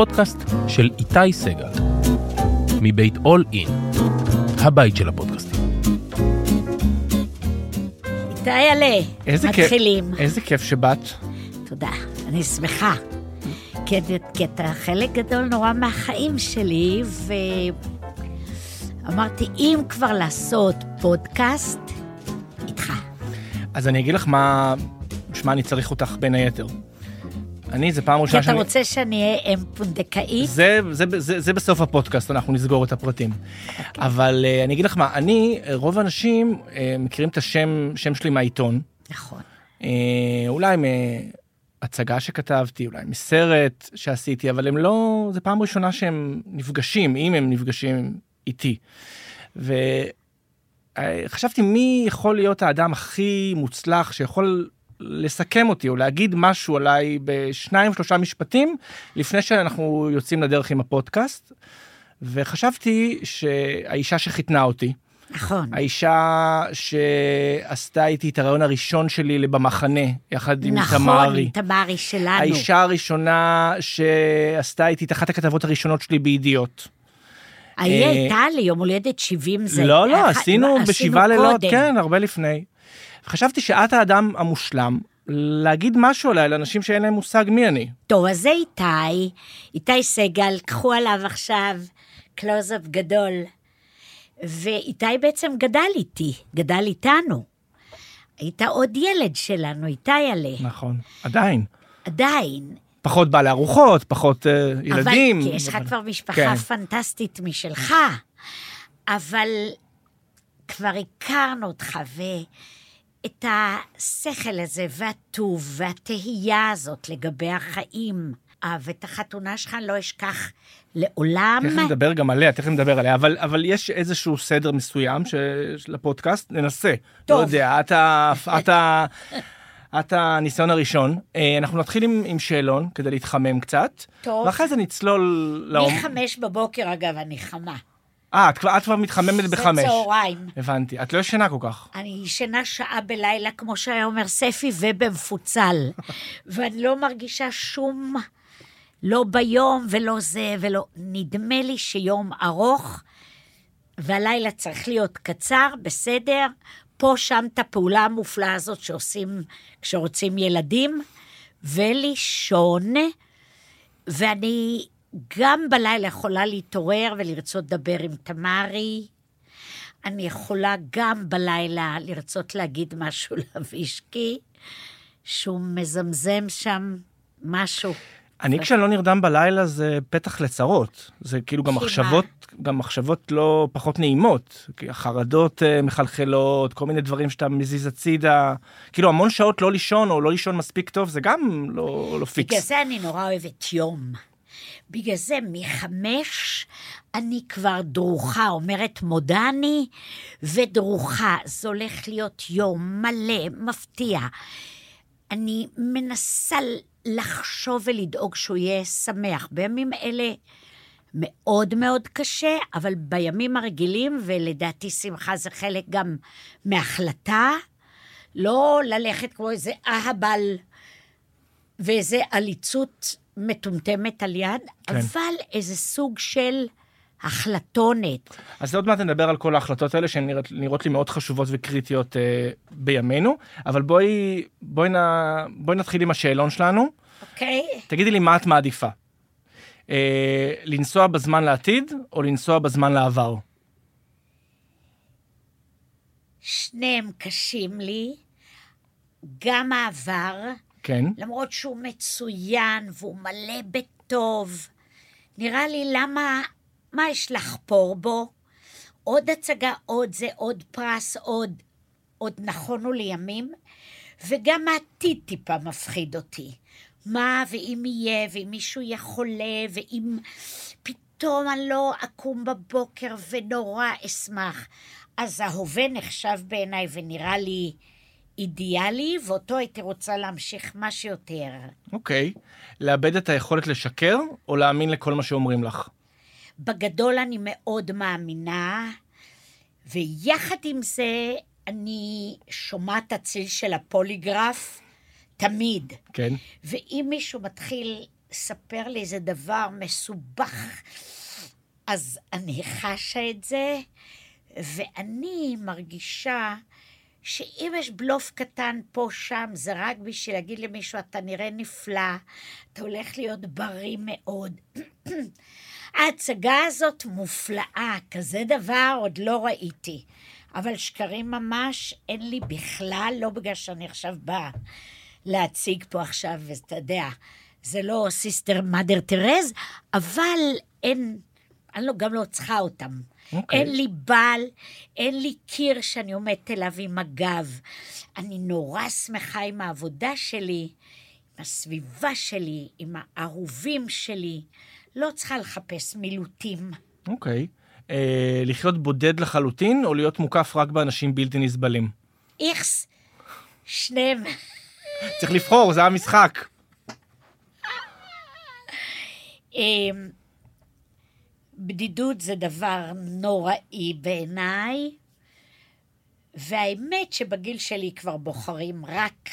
הפודקאסט של איתי סגל, מבית אול אין, הבית של הפודקאסטים. איתי עלה, איזה כיף, מתחילים. איזה כיף שבאת. תודה, אני שמחה. כי, כי אתה חלק גדול נורא מהחיים שלי, ואמרתי, אם כבר לעשות פודקאסט, איתך. אז אני אגיד לך מה, בשמה אני צריך אותך בין היתר. אני, זה פעם כי ראשונה אתה רוצה שאני אהיה אם פונדקאית? זה, זה, זה, זה בסוף הפודקאסט, אנחנו נסגור את הפרטים. אוקיי. אבל uh, אני אגיד לך מה, אני, רוב האנשים uh, מכירים את השם שם שלי מהעיתון. נכון. Uh, אולי מהצגה שכתבתי, אולי מסרט שעשיתי, אבל הם לא, זה פעם ראשונה שהם נפגשים, אם הם נפגשים איתי. וחשבתי מי יכול להיות האדם הכי מוצלח שיכול לסכם אותי או להגיד משהו עליי בשניים שלושה משפטים לפני שאנחנו יוצאים לדרך עם הפודקאסט. וחשבתי שהאישה שחיתנה אותי, נכון. האישה שעשתה איתי את הרעיון הראשון שלי במחנה, יחד עם נכון, תמרי. עם תמרי שלנו. האישה הראשונה שעשתה איתי את אחת הכתבות הראשונות שלי בידיעות. ההיא אה, הייתה לי יום הולדת 70 זה... לא, לא, עשינו בשבעה לילות. כן, הרבה לפני. חשבתי שאת האדם המושלם להגיד משהו עליי לאנשים שאין להם מושג מי אני. טוב, אז זה איתי, איתי סגל, קחו עליו עכשיו קלוזאפ גדול. ואיתי בעצם גדל איתי, גדל איתנו. היית עוד ילד שלנו, איתי עלה. נכון, עדיין. עדיין. פחות בא לארוחות, פחות uh, ילדים. אבל, כי יש לך אבל- כבר משפחה כן. פנטסטית משלך. אבל כבר הכרנו אותך, ואת השכל הזה, והטוב, והתהייה הזאת לגבי החיים, אה, ואת החתונה שלך אני לא אשכח לעולם. תכף נדבר גם עליה, תכף נדבר עליה, אבל, אבל יש איזשהו סדר מסוים ש... לפודקאסט, ננסה. טוב. לא יודע, את, ה... את, ה... את הניסיון הראשון. אה, אנחנו נתחיל עם, עם שאלון כדי להתחמם קצת. טוב. ואחרי זה נצלול לעומק. מחמש בבוקר, אגב, אני חמה. אה, את, את כבר מתחממת בחמש. זה צהריים. הבנתי. את לא ישנה כל כך. אני ישנה שעה בלילה, כמו שהיה אומר ספי, ובמפוצל. ואני לא מרגישה שום, לא ביום ולא זה ולא... נדמה לי שיום ארוך, והלילה צריך להיות קצר, בסדר. פה, שם, את הפעולה המופלאה הזאת שעושים כשרוצים ילדים, ולישון. ואני גם בלילה יכולה להתעורר ולרצות לדבר עם תמרי. אני יכולה גם בלילה לרצות להגיד משהו לאבישקי, שהוא מזמזם שם משהו. אני כשאני לא נרדם בלילה זה פתח לצרות. זה כאילו גם? מחשבות, גם מחשבות לא פחות נעימות. כי החרדות אה, מחלחלות, כל מיני דברים שאתה מזיז הצידה. כאילו המון שעות לא לישון או לא לישון מספיק טוב, זה גם לא, לא פיקס. בגלל זה אני נורא אוהבת יום. בגלל זה מחמש אני כבר דרוכה, אומרת מודה אני, ודרוכה. זה הולך להיות יום מלא, מפתיע. אני מנסה לחשוב ולדאוג שהוא יהיה שמח. בימים אלה מאוד מאוד קשה, אבל בימים הרגילים, ולדעתי שמחה זה חלק גם מהחלטה, לא ללכת כמו איזה אהבל ואיזה עליצות מטומטמת על יד, כן. אבל איזה סוג של החלטונת. אז עוד מעט נדבר על כל ההחלטות האלה שהן נראות, נראות לי מאוד חשובות וקריטיות אה, בימינו, אבל בואי, בואי, נ, בואי נתחיל עם השאלון שלנו. אוקיי? תגידי לי מה את מעדיפה. אה, לנסוע בזמן לעתיד או לנסוע בזמן לעבר? שניהם קשים לי, גם העבר, כן. למרות שהוא מצוין והוא מלא בטוב. נראה לי למה, מה יש לחפור בו? עוד הצגה, עוד זה, עוד פרס, עוד, עוד נכונו לימים, וגם העתיד טיפה מפחיד אותי. מה, ואם יהיה, ואם מישהו יהיה חולה, ואם פתאום אני לא אקום בבוקר ונורא אשמח. אז ההווה נחשב בעיניי ונראה לי אידיאלי, ואותו הייתי רוצה להמשיך מה שיותר. אוקיי. לאבד את היכולת לשקר או להאמין לכל מה שאומרים לך? בגדול אני מאוד מאמינה, ויחד עם זה, אני שומעת את הצליל של הפוליגרף תמיד. כן. ואם מישהו מתחיל ספר לי איזה דבר מסובך, אז אני חשה את זה, ואני מרגישה שאם יש בלוף קטן פה, שם, זה רק בשביל להגיד למישהו, אתה נראה נפלא, אתה הולך להיות בריא מאוד. ההצגה הזאת מופלאה, כזה דבר עוד לא ראיתי. אבל שקרים ממש אין לי בכלל, לא בגלל שאני עכשיו באה להציג פה עכשיו, ואתה יודע, זה לא סיסטר מאדר תרז, אבל אין, אני לא, גם לא צריכה אותם. Okay. אוקיי. אין לי בעל, אין לי קיר שאני עומדת אליו עם הגב. אני נורא שמחה עם העבודה שלי, עם הסביבה שלי, עם האהובים שלי. לא צריכה לחפש מילוטים. אוקיי. אה, לחיות בודד לחלוטין, או להיות מוקף רק באנשים בלתי נסבלים? איכס, שניהם. צריך לבחור, זה המשחק. בדידות זה דבר נוראי בעיניי, והאמת שבגיל שלי כבר בוחרים רק,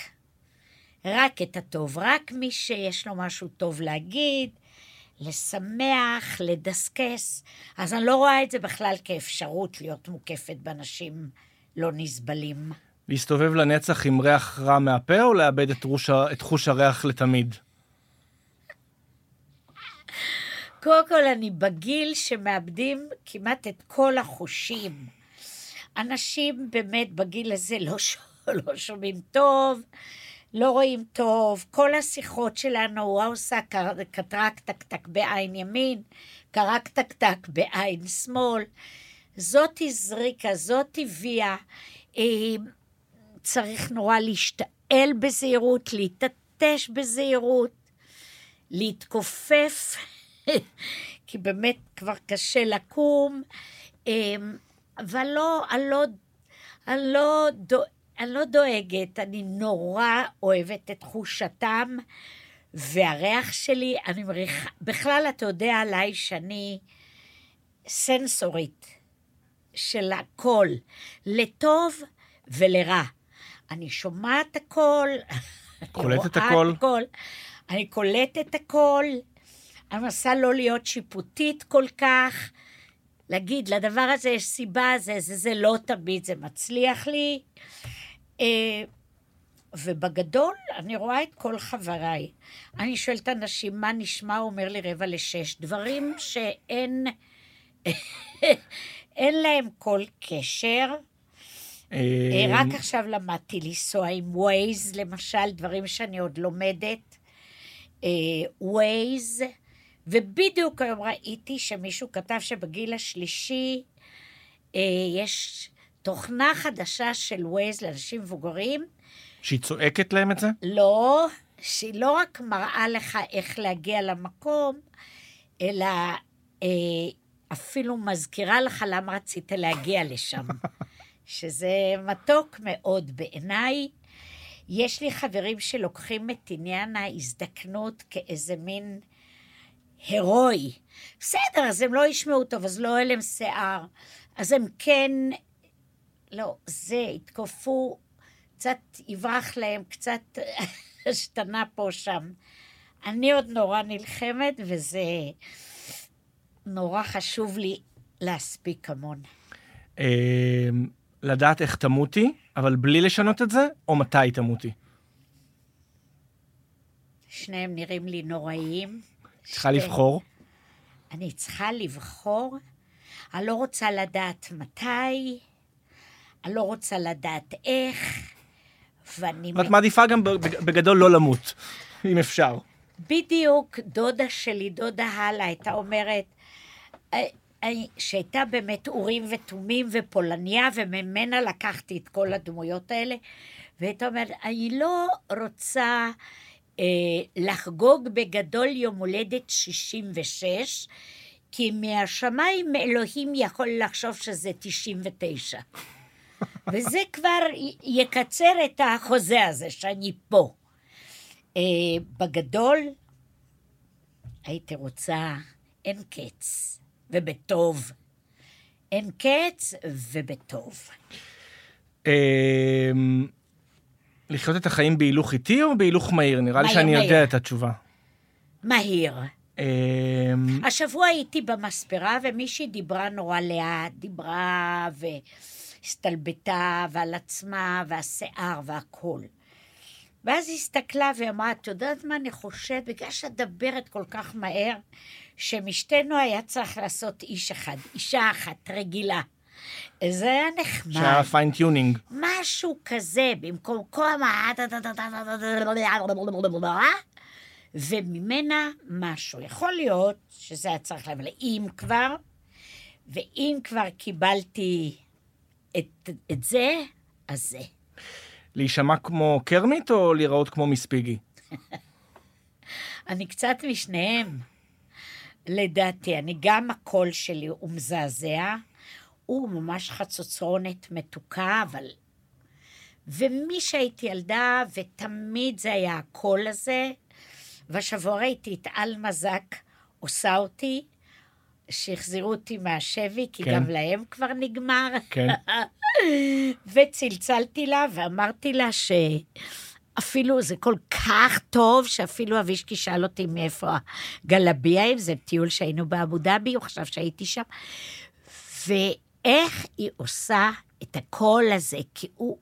רק את הטוב, רק מי שיש לו משהו טוב להגיד, לשמח, לדסקס. אז אני לא רואה את זה בכלל כאפשרות להיות מוקפת באנשים לא נסבלים. להסתובב לנצח עם ריח רע מהפה, או לאבד את, רוש, את חוש הריח לתמיד? קודם כל, אני בגיל שמאבדים כמעט את כל החושים. אנשים באמת בגיל הזה לא, ש... לא שומעים טוב, לא רואים טוב. כל השיחות שלנו, הוא עושה קטרק טק טק בעין ימין, קרק טק טק בעין שמאל. זאתי זריקה, זאתי ויה. אה, צריך נורא להשתעל בזהירות, להתעטש בזהירות, להתכופף, כי באמת כבר קשה לקום, אמ, אבל לא, אני לא, אני לא, דו, אני לא דואגת, אני נורא אוהבת את חוש הטעם והריח שלי, אני מריחה, בכלל אתה יודע עליי שאני סנסורית של הכל, לטוב ולרע. אני שומעת הכל, אני רואה הכל? הכל, אני קולטת הכל, אני מנסה לא להיות שיפוטית כל כך, להגיד, לדבר הזה יש סיבה, זה, זה, זה לא תמיד, זה מצליח לי. אה, ובגדול, אני רואה את כל חבריי. אני שואלת אנשים, מה נשמע? הוא אומר לי רבע לשש. דברים שאין אין להם כל קשר. אה, אה, רק עכשיו למדתי לנסוע עם ווייז, למשל, דברים שאני עוד לומדת. ווייז, ובדיוק היום ראיתי שמישהו כתב שבגיל השלישי אה, יש תוכנה חדשה של ווייז לאנשים מבוגרים, שהיא צועקת להם את זה? לא, שהיא לא רק מראה לך איך להגיע למקום, אלא אה, אפילו מזכירה לך למה רצית להגיע לשם. שזה מתוק מאוד בעיניי. יש לי חברים שלוקחים את עניין ההזדקנות כאיזה מין הירואי. בסדר, אז הם לא ישמעו טוב, אז לא להם שיער. אז הם כן, לא, זה, יתקופו, קצת יברח להם, קצת השתנה פה, שם. אני עוד נורא נלחמת, וזה נורא חשוב לי להספיק המון. אה, לדעת איך תמותי, אבל בלי לשנות את זה, או מתי תמותי? שניהם נראים לי נוראיים. צריכה שתי- לבחור. אני צריכה לבחור. אני לא רוצה לדעת מתי, אני לא רוצה לדעת איך, ואני... ואת מעדיפה גם בג- בגדול לא למות, אם אפשר. בדיוק דודה שלי, דודה הלה, הייתה אומרת, אה, אה, שהייתה באמת אורים ותומים ופולניה, וממנה לקחתי את כל הדמויות האלה, והייתה אומרת, אני לא רוצה לחגוג בגדול יום הולדת 66, כי מהשמיים אלוהים יכול לחשוב שזה 99. וזה כבר יקצר את החוזה הזה, שאני פה. אה, בגדול, הייתי רוצה אין קץ, ובטוב. אין קץ ובטוב. לחיות את החיים בהילוך איטי או בהילוך מהיר? נראה לי מהיר, שאני מהיר. יודע את התשובה. מהיר. אמ, השבוע הייתי במספרה, ומישהי דיברה נורא לאט, דיברה והסתלבטה, ועל עצמה, והשיער והכול. ואז היא הסתכלה ואמרה, את יודעת מה אני חושבת? בגלל שאת מדברת כל כך מהר, שמשתנו היה צריך לעשות איש אחד, אישה אחת, רגילה. זה היה נחמד. שהיה פיינטיונינג. משהו כזה, במקום כל ה... וממנה משהו. יכול להיות שזה היה צריך לב, אם כבר, ואם כבר קיבלתי את, את זה, אז זה. להישמע כמו קרמיט או להיראות כמו מספיגי? אני קצת משניהם, לדעתי. אני, גם הקול שלי הוא מזעזע, הוא ממש חצוצרונת מתוקה, אבל... ומי שהייתי ילדה, ותמיד זה היה הקול הזה, והשבוע ראיתי את עלמה זק עושה אותי, שהחזירו אותי מהשבי, כי כן. גם להם כבר נגמר. כן. וצלצלתי לה ואמרתי לה שאפילו זה כל כך טוב, שאפילו אבישקי שאל אותי מאיפה הגלבייה, זה טיול שהיינו באבו דאבי, הוא חשב שהייתי שם. ואיך היא עושה את הקול הזה, כי הוא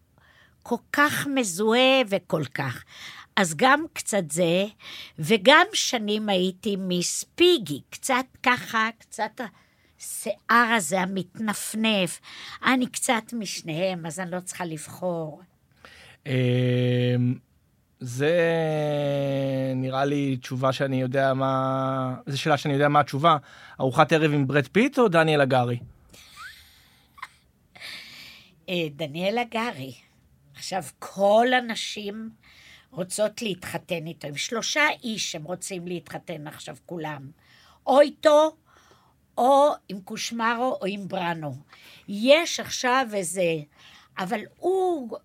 כל כך מזוהה וכל כך. אז גם קצת זה, וגם שנים הייתי מיס פיגי, קצת ככה, קצת השיער הזה המתנפנף. אני קצת משניהם, אז אני לא צריכה לבחור. אמ, זה נראה לי תשובה שאני יודע מה... זו שאלה שאני יודע מה התשובה. ארוחת ערב עם ברד פיט או דניאל הגרי? אה, דניאל הגרי. עכשיו, כל הנשים רוצות להתחתן איתו. עם שלושה איש הם רוצים להתחתן עכשיו כולם. או איתו, או עם קושמרו, או עם בראנו. יש עכשיו איזה... אבל הוא...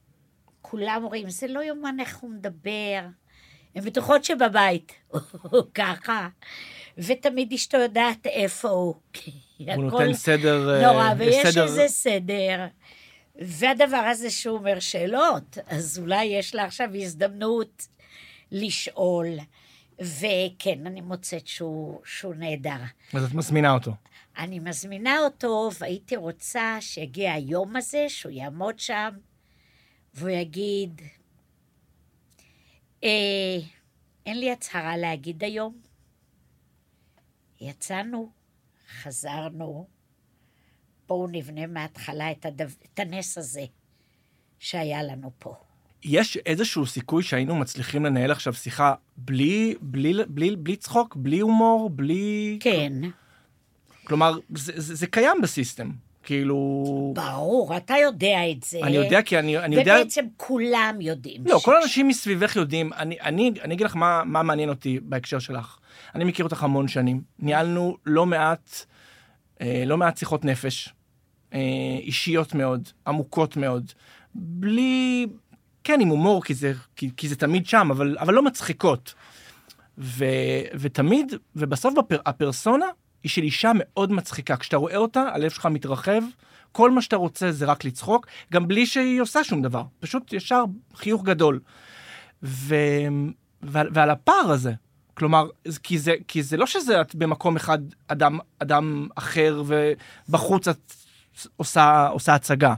כולם אומרים, זה לא יאומן איך הוא מדבר. הן בטוחות שבבית הוא ככה. ותמיד אשתו יודעת איפה הוא. הוא נותן סדר... אה, נורא, ויש סדר- איזה סדר. והדבר הזה שהוא אומר שאלות, אז אולי יש לה עכשיו הזדמנות לשאול. וכן, אני מוצאת שהוא, שהוא נהדר. אז את מזמינה אותו. אני מזמינה אותו, והייתי רוצה שיגיע היום הזה, שהוא יעמוד שם, והוא יגיד, אה, אין לי הצהרה להגיד היום. יצאנו, חזרנו, בואו נבנה מההתחלה את, הדו... את הנס הזה שהיה לנו פה. יש איזשהו סיכוי שהיינו מצליחים לנהל עכשיו שיחה בלי, בלי, בלי, בלי צחוק, בלי הומור, בלי... כן, כלומר, זה, זה, זה קיים בסיסטם. כאילו... ברור, אתה יודע את זה. אני יודע כי אני, אני יודע... ובעצם כולם יודעים. לא, ש- כל האנשים מסביבך יודעים, אני, אני, אני אגיד לך מה, מה מעניין אותי בהקשר שלך. אני מכיר אותך המון שנים, ניהלנו לא מעט, אה, לא מעט שיחות נפש, אה, אישיות מאוד, עמוקות מאוד, בלי, כן, עם הומור, כי זה, כי, כי זה תמיד שם, אבל, אבל לא מצחיקות. ו, ותמיד, ובסוף בפר, הפרסונה היא של אישה מאוד מצחיקה. כשאתה רואה אותה, הלב שלך מתרחב, כל מה שאתה רוצה זה רק לצחוק, גם בלי שהיא עושה שום דבר. פשוט ישר חיוך גדול. ו... ועל, ועל הפער הזה, כלומר, כי זה, כי זה לא שזה את במקום אחד אדם, אדם אחר ובחוץ את עושה, עושה הצגה.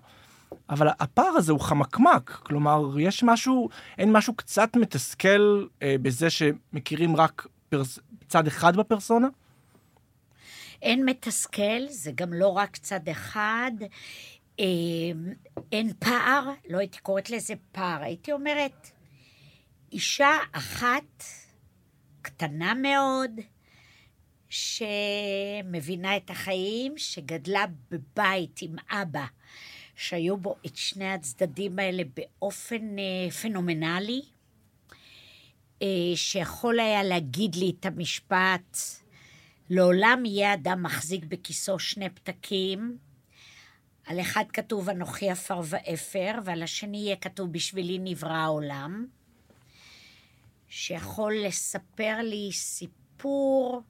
אבל הפער הזה הוא חמקמק, כלומר, יש משהו, אין משהו קצת מתסכל אה, בזה שמכירים רק פרס, צד אחד בפרסונה? אין מתסכל, זה גם לא רק צד אחד. אה, אין פער, לא הייתי קוראת לזה פער, הייתי אומרת, אישה אחת, קטנה מאוד, שמבינה את החיים, שגדלה בבית עם אבא, שהיו בו את שני הצדדים האלה באופן אה, פנומנלי, אה, שיכול היה להגיד לי את המשפט, לעולם יהיה אדם מחזיק בכיסו שני פתקים, על אחד כתוב אנוכי עפר ואפר, ועל השני יהיה כתוב בשבילי נברא העולם, שיכול לספר לי סיפור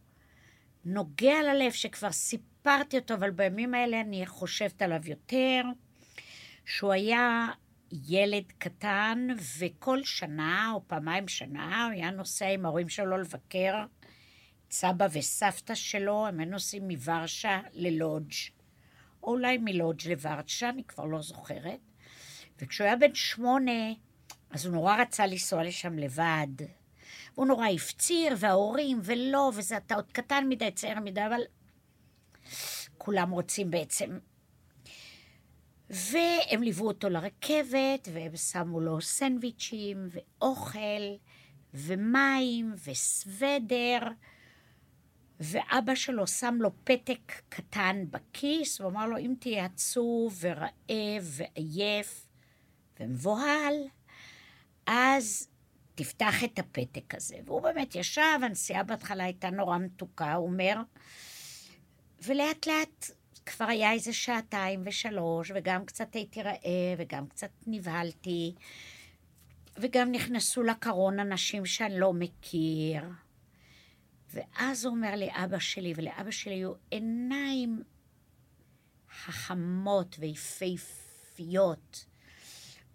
נוגע ללב, שכבר סיפרתי אותו, אבל בימים האלה אני חושבת עליו יותר, שהוא היה ילד קטן, וכל שנה, או פעמיים שנה, הוא היה נוסע עם ההורים שלו לבקר סבא וסבתא שלו, הם היו נוסעים מוורשה ללודג', או אולי מלודג' לוורשה, אני כבר לא זוכרת. וכשהוא היה בן שמונה, אז הוא נורא רצה לנסוע לשם לבד. הוא נורא הפציר, וההורים, ולא, וזה אתה עוד קטן מדי, צעיר מדי, אבל כולם רוצים בעצם. והם ליוו אותו לרכבת, והם שמו לו סנדוויצ'ים, ואוכל, ומים, וסוודר, ואבא שלו שם לו פתק קטן בכיס, ואמר לו, אם תהיה עצוב ורעב ועייף ומבוהל, אז תפתח את הפתק הזה. והוא באמת ישב, הנסיעה בהתחלה הייתה נורא מתוקה, הוא אומר, ולאט לאט כבר היה איזה שעתיים ושלוש, וגם קצת הייתי רעב, וגם קצת נבהלתי, וגם נכנסו לקרון אנשים שאני לא מכיר. ואז הוא אומר לאבא שלי, ולאבא שלי היו עיניים חכמות ויפהפיות.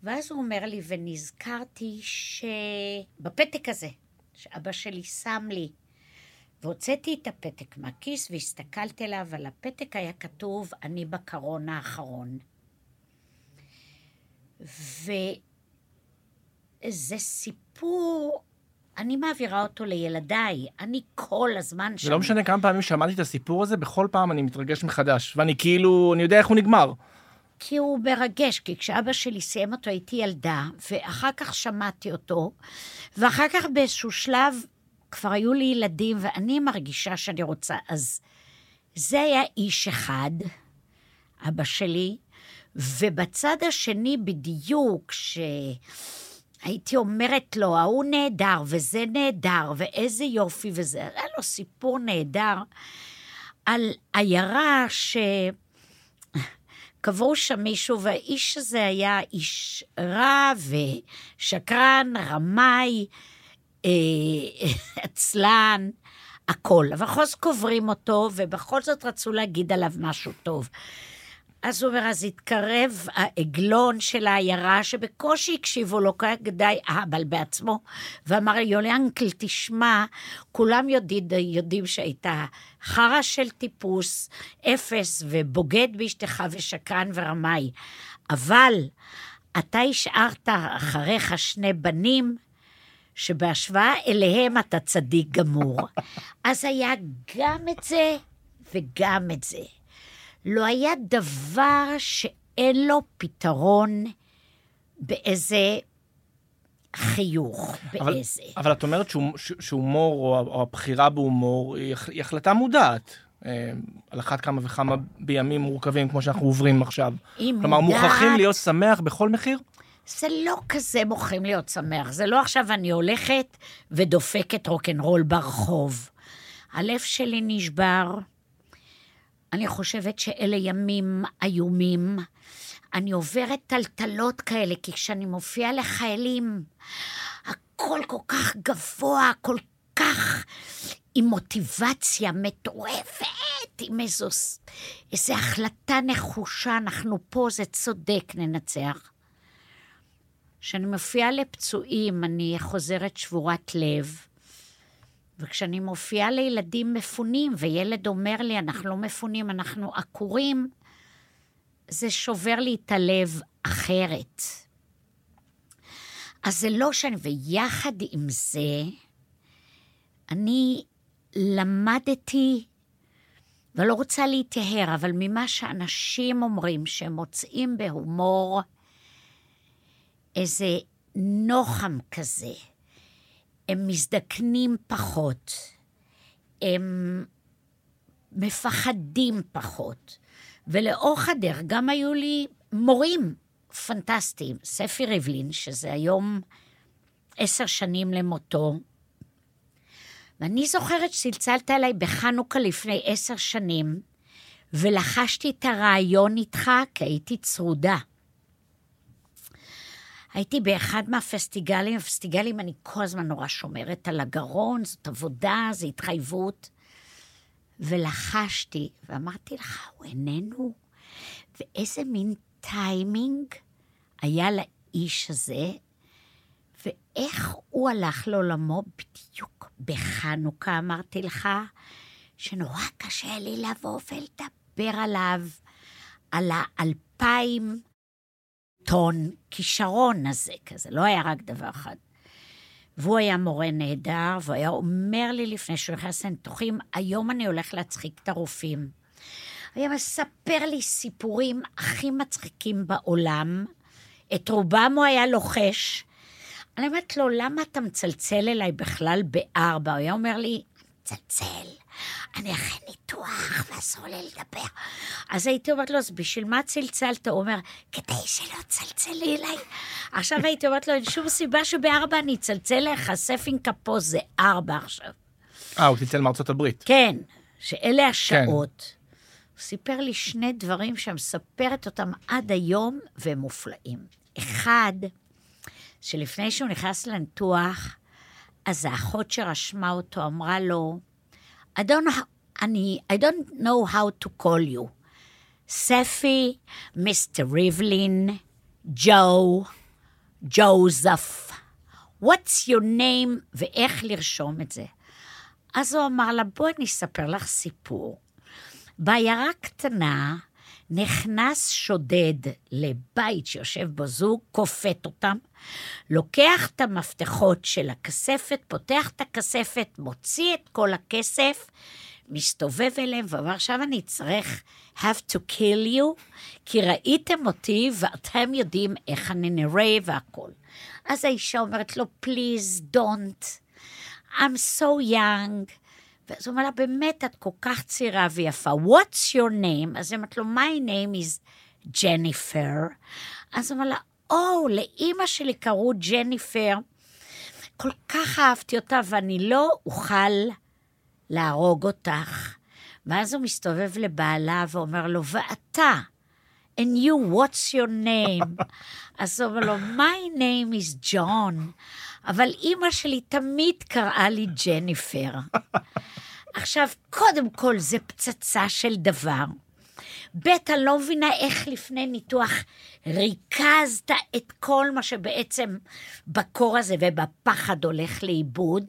ואז הוא אומר לי, ונזכרתי שבפתק הזה, שאבא שלי שם לי, והוצאתי את הפתק מהכיס והסתכלתי עליו, על הפתק היה כתוב, אני בקרון האחרון. וזה סיפור, אני מעבירה אותו לילדיי, אני כל הזמן שם. זה לא משנה כמה פעמים שמעתי את הסיפור הזה, בכל פעם אני מתרגש מחדש, ואני כאילו, אני יודע איך הוא נגמר. כי הוא מרגש, כי כשאבא שלי סיים אותו הייתי ילדה, ואחר כך שמעתי אותו, ואחר כך באיזשהו שלב כבר היו לי ילדים, ואני מרגישה שאני רוצה. אז זה היה איש אחד, אבא שלי, ובצד השני בדיוק, שהייתי אומרת לו, ההוא נהדר, וזה נהדר, ואיזה יופי וזה, היה לו סיפור נהדר על עיירה ש... קברו שם מישהו, והאיש הזה היה איש רע ושקרן, רמאי, אה, עצלן, הכל. אבל בכל זאת קוברים אותו, ובכל זאת רצו להגיד עליו משהו טוב. אז הוא אומר, אז התקרב העגלון של העיירה, שבקושי הקשיבו לו כדי אהבל בעצמו, ואמר, יוליאנקל, תשמע, כולם יודעים, יודעים שהיית חרא של טיפוס, אפס, ובוגד באשתך ושקרן ורמאי, אבל אתה השארת אחריך שני בנים, שבהשוואה אליהם אתה צדיק גמור. אז היה גם את זה וגם את זה. לא היה דבר שאין לו פתרון באיזה חיוך, אבל, באיזה. אבל את אומרת שהומור, או, או הבחירה בהומור, היא, החלטה מודעת. אה, על אחת כמה וכמה בימים מורכבים כמו שאנחנו עוברים עכשיו. כלומר, מודעת. מוכרחים להיות שמח בכל מחיר? זה לא כזה מוכרחים להיות שמח. זה לא עכשיו אני הולכת ודופקת רוקנרול ברחוב. הלב שלי נשבר. אני חושבת שאלה ימים איומים. אני עוברת טלטלות כאלה, כי כשאני מופיעה לחיילים, הכל כל כך גבוה, כל כך עם מוטיבציה מטורפת, עם איזו, איזו החלטה נחושה, אנחנו פה, זה צודק, ננצח. כשאני מופיעה לפצועים, אני חוזרת שבורת לב. וכשאני מופיעה לילדים מפונים, וילד אומר לי, אנחנו לא מפונים, אנחנו עקורים, זה שובר לי את הלב אחרת. אז זה לא שאני, ויחד עם זה, אני למדתי, ולא רוצה להתייהר, אבל ממה שאנשים אומרים, שהם מוצאים בהומור איזה נוחם כזה. הם מזדקנים פחות, הם מפחדים פחות. ולאורך הדרך גם היו לי מורים פנטסטיים. ספי ריבלין, שזה היום עשר שנים למותו, ואני זוכרת שצלצלת אליי בחנוכה לפני עשר שנים, ולחשתי את הרעיון איתך כי הייתי צרודה. הייתי באחד מהפסטיגלים, הפסטיגלים אני כל הזמן נורא שומרת על הגרון, זאת עבודה, זו התחייבות. ולחשתי, ואמרתי לך, הוא איננו? ואיזה מין טיימינג היה לאיש הזה, איך הוא הלך לעולמו בדיוק בחנוכה, אמרתי לך, שנורא קשה לי לבוא ולדבר עליו, על האלפיים טון כישרון הזה, כזה, לא היה רק דבר אחד. והוא היה מורה נהדר, והוא היה אומר לי לפני שהוא נכנס לניתוחים, היום אני הולך להצחיק את הרופאים. היה מספר לי סיפורים הכי מצחיקים בעולם, את רובם הוא היה לוחש. אני אומרת לו, למה אתה מצלצל אליי בכלל בארבע? הוא היה אומר לי, מצלצל, אני אחרי ניתוח ואסור לי לדבר. אז הייתי אומרת לו, אז בשביל מה צלצלת? הוא אומר, כדי שלא תצלצלי אליי. עכשיו הייתי אומרת לו, אין שום סיבה שבארבע אני אצלצל לך, ספינקה פה זה ארבע עכשיו. אה, הוא צלצל מארצות הברית. כן, שאלה השעות. כן. הוא סיפר לי שני דברים שאני מספרת אותם עד היום, והם מופלאים. אחד, שלפני שהוא נכנס לניתוח, אז האחות שרשמה אותו אמרה לו, I don't, אני, I don't know how to call you. ספי, מיסטר ריבלין, ג'ו, ג'וזף. What's your name ואיך לרשום את זה. אז הוא אמר לה, בואי אני אספר לך סיפור. בעיירה קטנה נכנס שודד לבית שיושב בו זוג, כופת אותם, לוקח את המפתחות של הכספת, פותח את הכספת, מוציא את כל הכסף, מסתובב אליהם ואומר, עכשיו אני צריך have to kill you, כי ראיתם אותי ואתם יודעים איך אני נראה והכול. אז האישה אומרת לו, please don't, I'm so young. ואז הוא אומר לה, באמת, את כל כך צעירה ויפה. What's your name? אז היא אומרת לו, my name is ג'ניפר. אז הוא אומר לה, או, oh, לאימא שלי קראו ג'ניפר. כל כך אהבתי אותה, ואני לא אוכל להרוג אותך. ואז הוא מסתובב לבעלה ואומר לו, ואתה, and you, what's your name? אז הוא אומר לו, my name is John, אבל אימא שלי תמיד קראה לי ג'ניפר. עכשיו, קודם כל, זה פצצה של דבר. ב', אני לא מבינה איך לפני ניתוח ריכזת את כל מה שבעצם בקור הזה ובפחד הולך לאיבוד.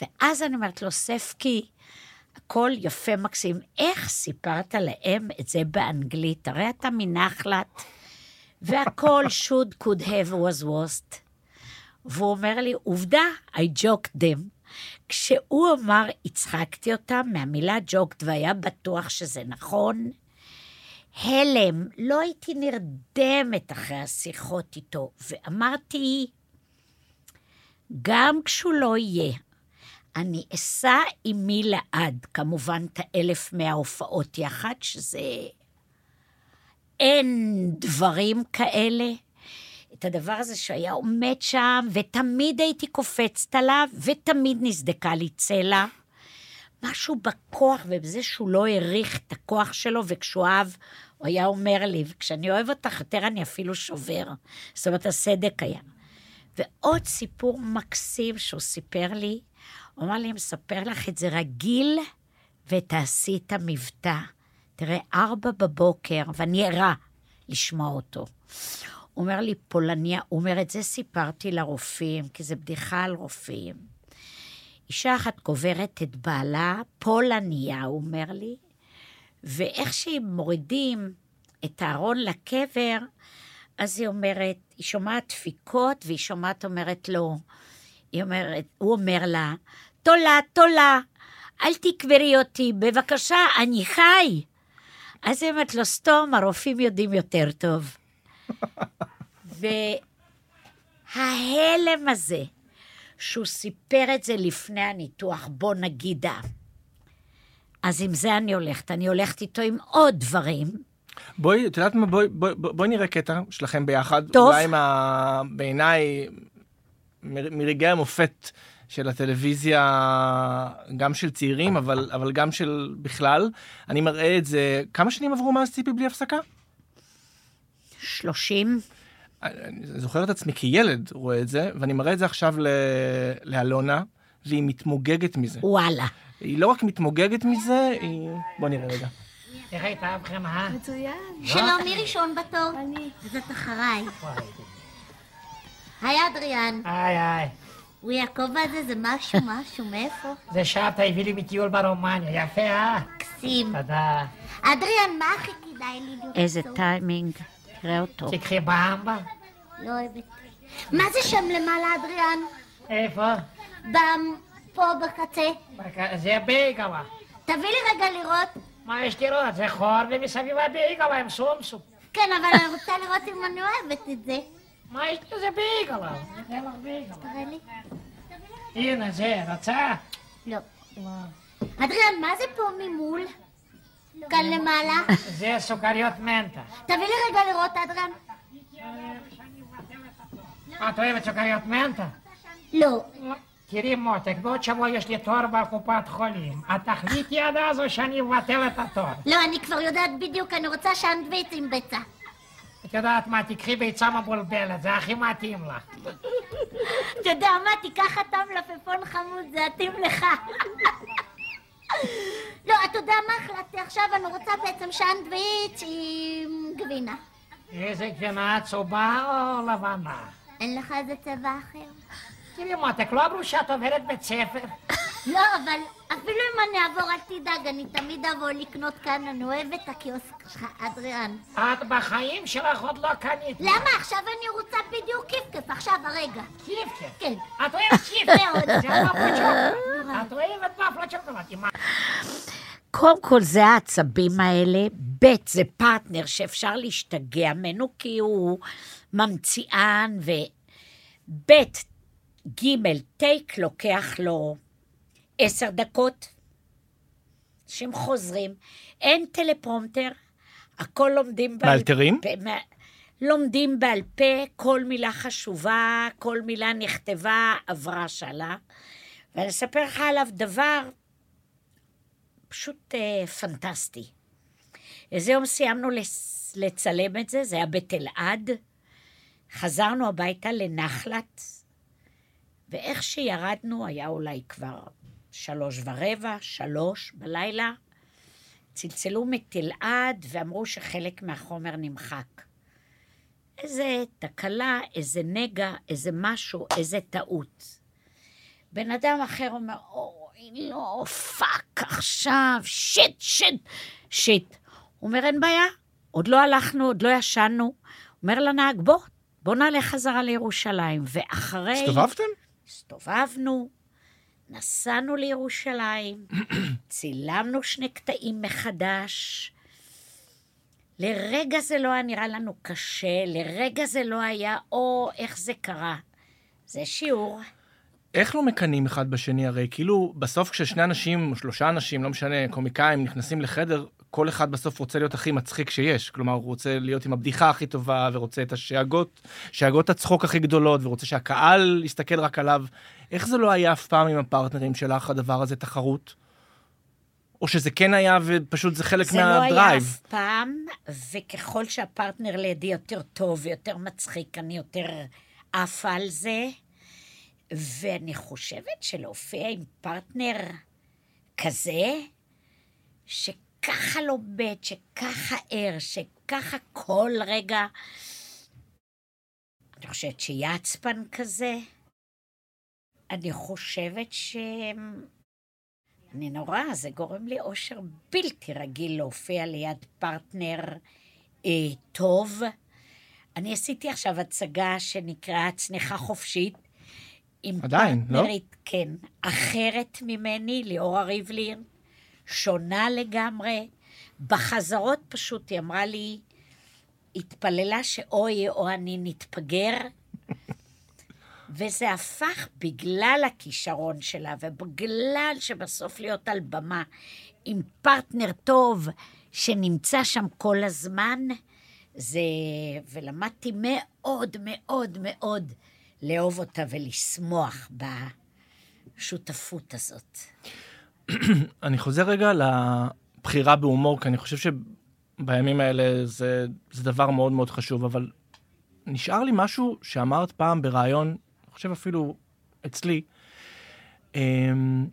ואז אני אומרת לו, ספקי, הכל יפה מקסים, איך סיפרת להם את זה באנגלית? הרי אתה מנחלת, והכל should could have was worst. והוא אומר לי, עובדה, I joked them. כשהוא אמר, הצחקתי אותם מהמילה ג'וקט, והיה בטוח שזה נכון, הלם, לא הייתי נרדמת אחרי השיחות איתו, ואמרתי, גם כשהוא לא יהיה, אני אסע עימי לעד, כמובן את האלף מאה הופעות יחד, שזה... אין דברים כאלה. את הדבר הזה שהיה עומד שם, ותמיד הייתי קופצת עליו, ותמיד נסדקה לי צלע. משהו בכוח, ובזה שהוא לא העריך את הכוח שלו, וכשהוא אהב, הוא היה אומר לי, וכשאני אוהב אותך יותר אני אפילו שובר. זאת אומרת, הסדק היה. ועוד סיפור מקסים שהוא סיפר לי, הוא אמר לי, אני מספר לך את זה רגיל, ותעשי את המבטא. תראה, ארבע בבוקר, ואני ערה לשמוע אותו. אומר לי, פולניה, הוא אומר, את זה סיפרתי לרופאים, כי זה בדיחה על רופאים. אישה אחת קוברת את בעלה, פולניה, הוא אומר לי, ואיך שהם מורידים את הארון לקבר, אז היא אומרת, היא שומעת דפיקות, והיא שומעת, אומרת לו, היא אומרת, הוא אומר לה, תולה, תולה, אל תקברי אותי, בבקשה, אני חי. אז היא אומרת לו, סתום, הרופאים יודעים יותר טוב. וההלם הזה, שהוא סיפר את זה לפני הניתוח, בוא נגידה. אז עם זה אני הולכת. אני הולכת איתו עם עוד דברים. בואי, את יודעת מה, בואי, בואי, בואי נראה קטע שלכם ביחד. טוב. אולי מה, בעיניי, מ- מרגעי המופת של הטלוויזיה, גם של צעירים, אבל, אבל גם של בכלל. אני מראה את זה, כמה שנים עברו מאז ציפי בלי הפסקה? שלושים. אני זוכר את עצמי כילד רואה את זה, ואני מראה את זה עכשיו ל... לאלונה, והיא מתמוגגת מזה. וואלה. היא לא רק מתמוגגת מזה, היא... בוא נראה רגע. איך הייתה לכם, אה? מצוין. שלום, מי ראשון בתור? אני. זאת אחריי. היי, אדריאן. היי, היי. הוא יעקב הזה זה משהו, משהו, מאיפה? זה שאתה הביא לי מטיול ברומניה, יפה, אה? מקסים. תודה. אדריאן, מה הכי כדאי לי לרצות? איזה טיימינג, תראה אותו. תקחי במבה. לא אוהבת. מה זה שם למעלה, אדריאן? איפה? במ... פה בקצה. בק- זה בייגלה. תביא לי רגע לראות. מה יש לראות? זה חור ומסביב הבייגלה עם סומסום. כן, אבל אני רוצה לראות אם אני אוהבת את זה. מה יש לזה לך בייגלה. תראה לי. הנה זה, רצה? לא. אדריאן, מה זה פה ממול? כאן למעלה? זה סוכריות מנטה. תביא לי רגע לראות, אדריאן. את אוהבת סוכריות מנטה? לא. תראי מותק, בעוד שבוע יש לי תור בקופת חולים. את תחליטי עד אז או שאני אבטל את התור? לא, אני כבר יודעת בדיוק, אני רוצה סנדוויץ' עם ביצה. את יודעת מה, תקחי ביצה מבולבלת, זה הכי מתאים לך. אתה יודע מה, תיקח אתה מלפפון חמוד, זה יתאים לך. לא, אתה יודע מה החלטתי עכשיו? אני רוצה בעצם סנדוויץ' עם גבינה. איזה גבינה צהובה או לבנה? אין לך איזה צבע אחר? תראי מותק, לא אמרו שאת עוברת בית ספר? לא, אבל אפילו אם אני אעבור, אל תדאג, אני תמיד אבוא לקנות כאן, אני אוהבת את הקיוסק שלך, אדריאן. את בחיים שלך עוד לא קנית. למה? עכשיו אני רוצה בדיוק כיף-כיף, עכשיו, הרגע. קיפקה. כן. את אוהבת קיפקה. מאוד. את אוהבת מפות שוקולד. קודם כל זה העצבים האלה, ב' זה פרטנר שאפשר להשתגע ממנו כי הוא ממציאן, וב' ג' טייק לוקח לו עשר דקות, אנשים חוזרים, אין טלפרומטר, הכל לומדים בעל מאלתרים? פה. מה- לומדים בעל פה, כל מילה חשובה, כל מילה נכתבה, עברה שלה. ואני אספר לך עליו דבר פשוט אה, פנטסטי. איזה יום סיימנו לס- לצלם את זה, זה היה בתלעד. חזרנו הביתה לנחלת, ואיך שירדנו, היה אולי כבר שלוש ורבע, שלוש בלילה. צלצלו מטלעד ואמרו שחלק מהחומר נמחק. איזה תקלה, איזה נגע, איזה משהו, איזה טעות. בן אדם אחר אומר, אוי, לא, fuck, עכשיו, shit, shit, shit. הוא אומר, אין בעיה, עוד לא הלכנו, עוד לא ישנו. אומר לנהג, בוא, בוא נעלה חזרה לירושלים. ואחרי... הסתובבתם? הסתובבנו, נסענו לירושלים, צילמנו שני קטעים מחדש. לרגע זה לא היה נראה לנו קשה, לרגע זה לא היה, או, איך זה קרה. זה שיעור. איך לא מקנאים אחד בשני הרי? כאילו, בסוף כששני אנשים, או שלושה אנשים, לא משנה, קומיקאים, נכנסים לחדר, כל אחד בסוף רוצה להיות הכי מצחיק שיש. כלומר, הוא רוצה להיות עם הבדיחה הכי טובה, ורוצה את השאגות, שאגות הצחוק הכי גדולות, ורוצה שהקהל יסתכל רק עליו. איך זה לא היה אף פעם עם הפרטנרים שלך, הדבר הזה, תחרות? או שזה כן היה, ופשוט זה חלק זה לא היה מה drive? אף פעם, וככל שהפרטנר לידי יותר טוב ויותר מצחיק, אני יותר עפה על זה. ואני חושבת שלהופיע עם פרטנר כזה, שככה לומד, שככה ער, שככה כל רגע... אני חושבת שיעצפן כזה, אני חושבת ש... אני נורא, זה גורם לי אושר בלתי רגיל להופיע ליד פרטנר אה, טוב. אני עשיתי עכשיו הצגה שנקראה צניחה חופשית. עם עדיין, לא? פרטנרית, כן, אחרת ממני, ליאורה ריבלין, שונה לגמרי. בחזרות פשוט היא אמרה לי, התפללה שאו היא או אני נתפגר, וזה הפך בגלל הכישרון שלה, ובגלל שבסוף להיות על במה עם פרטנר טוב שנמצא שם כל הזמן, זה... ולמדתי מאוד מאוד מאוד לאהוב אותה ולשמוח בשותפות הזאת. אני חוזר רגע לבחירה בהומור, כי אני חושב שבימים האלה זה, זה דבר מאוד מאוד חשוב, אבל נשאר לי משהו שאמרת פעם בריאיון, אני חושב אפילו אצלי, אמ,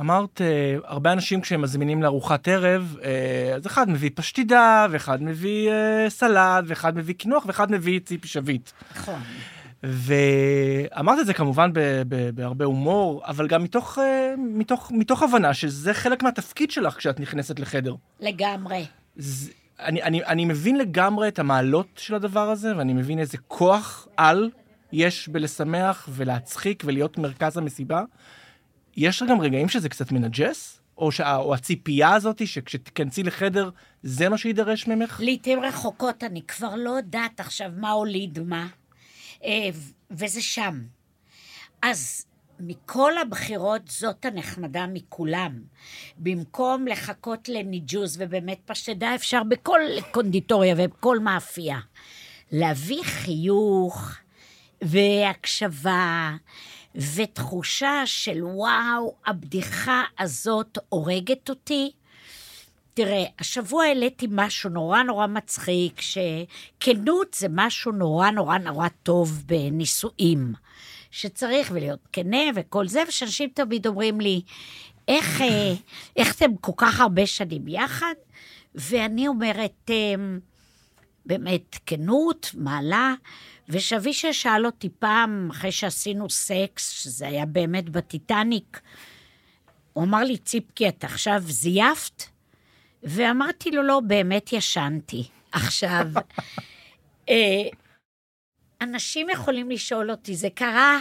אמרת, אה, הרבה אנשים כשהם מזמינים לארוחת ערב, אה, אז אחד מביא פשטידה, ואחד מביא אה, סלט, ואחד מביא קינוח, ואחד מביא ציפי שביט. נכון. ואמרת את זה כמובן בהרבה הומור, אבל גם מתוך, אה, מתוך, מתוך הבנה שזה חלק מהתפקיד שלך כשאת נכנסת לחדר. לגמרי. זה, אני, אני, אני מבין לגמרי את המעלות של הדבר הזה, ואני מבין איזה כוח-על יש בלשמח ולהצחיק ולהיות מרכז המסיבה. יש גם רגעים שזה קצת מנג'ס? או, שה, או הציפייה הזאת שכשתיכנסי לחדר, זה מה שידרש ממך? לעתים רחוקות אני כבר לא יודעת עכשיו מה הוליד מה, וזה שם. אז מכל הבחירות זאת הנחמדה מכולם. במקום לחכות לניג'וז ובאמת פשטדה, אפשר בכל קונדיטוריה ובכל מאפייה. להביא חיוך והקשבה ותחושה של וואו, הבדיחה הזאת הורגת אותי. תראה, השבוע העליתי משהו נורא נורא מצחיק, שכנות זה משהו נורא נורא נורא טוב בנישואים. שצריך ולהיות כנה וכל זה, ושאנשים תמיד אומרים לי, איך, אה, איך אתם כל כך הרבה שנים יחד? ואני אומרת, אמ, באמת, כנות, מעלה, ושאבישי שאל אותי פעם, אחרי שעשינו סקס, שזה היה באמת בטיטניק, הוא אמר לי, ציפקי, את עכשיו זייפת? ואמרתי לו, לא, באמת ישנתי. עכשיו, אה, אנשים יכולים לשאול אותי, זה קרה?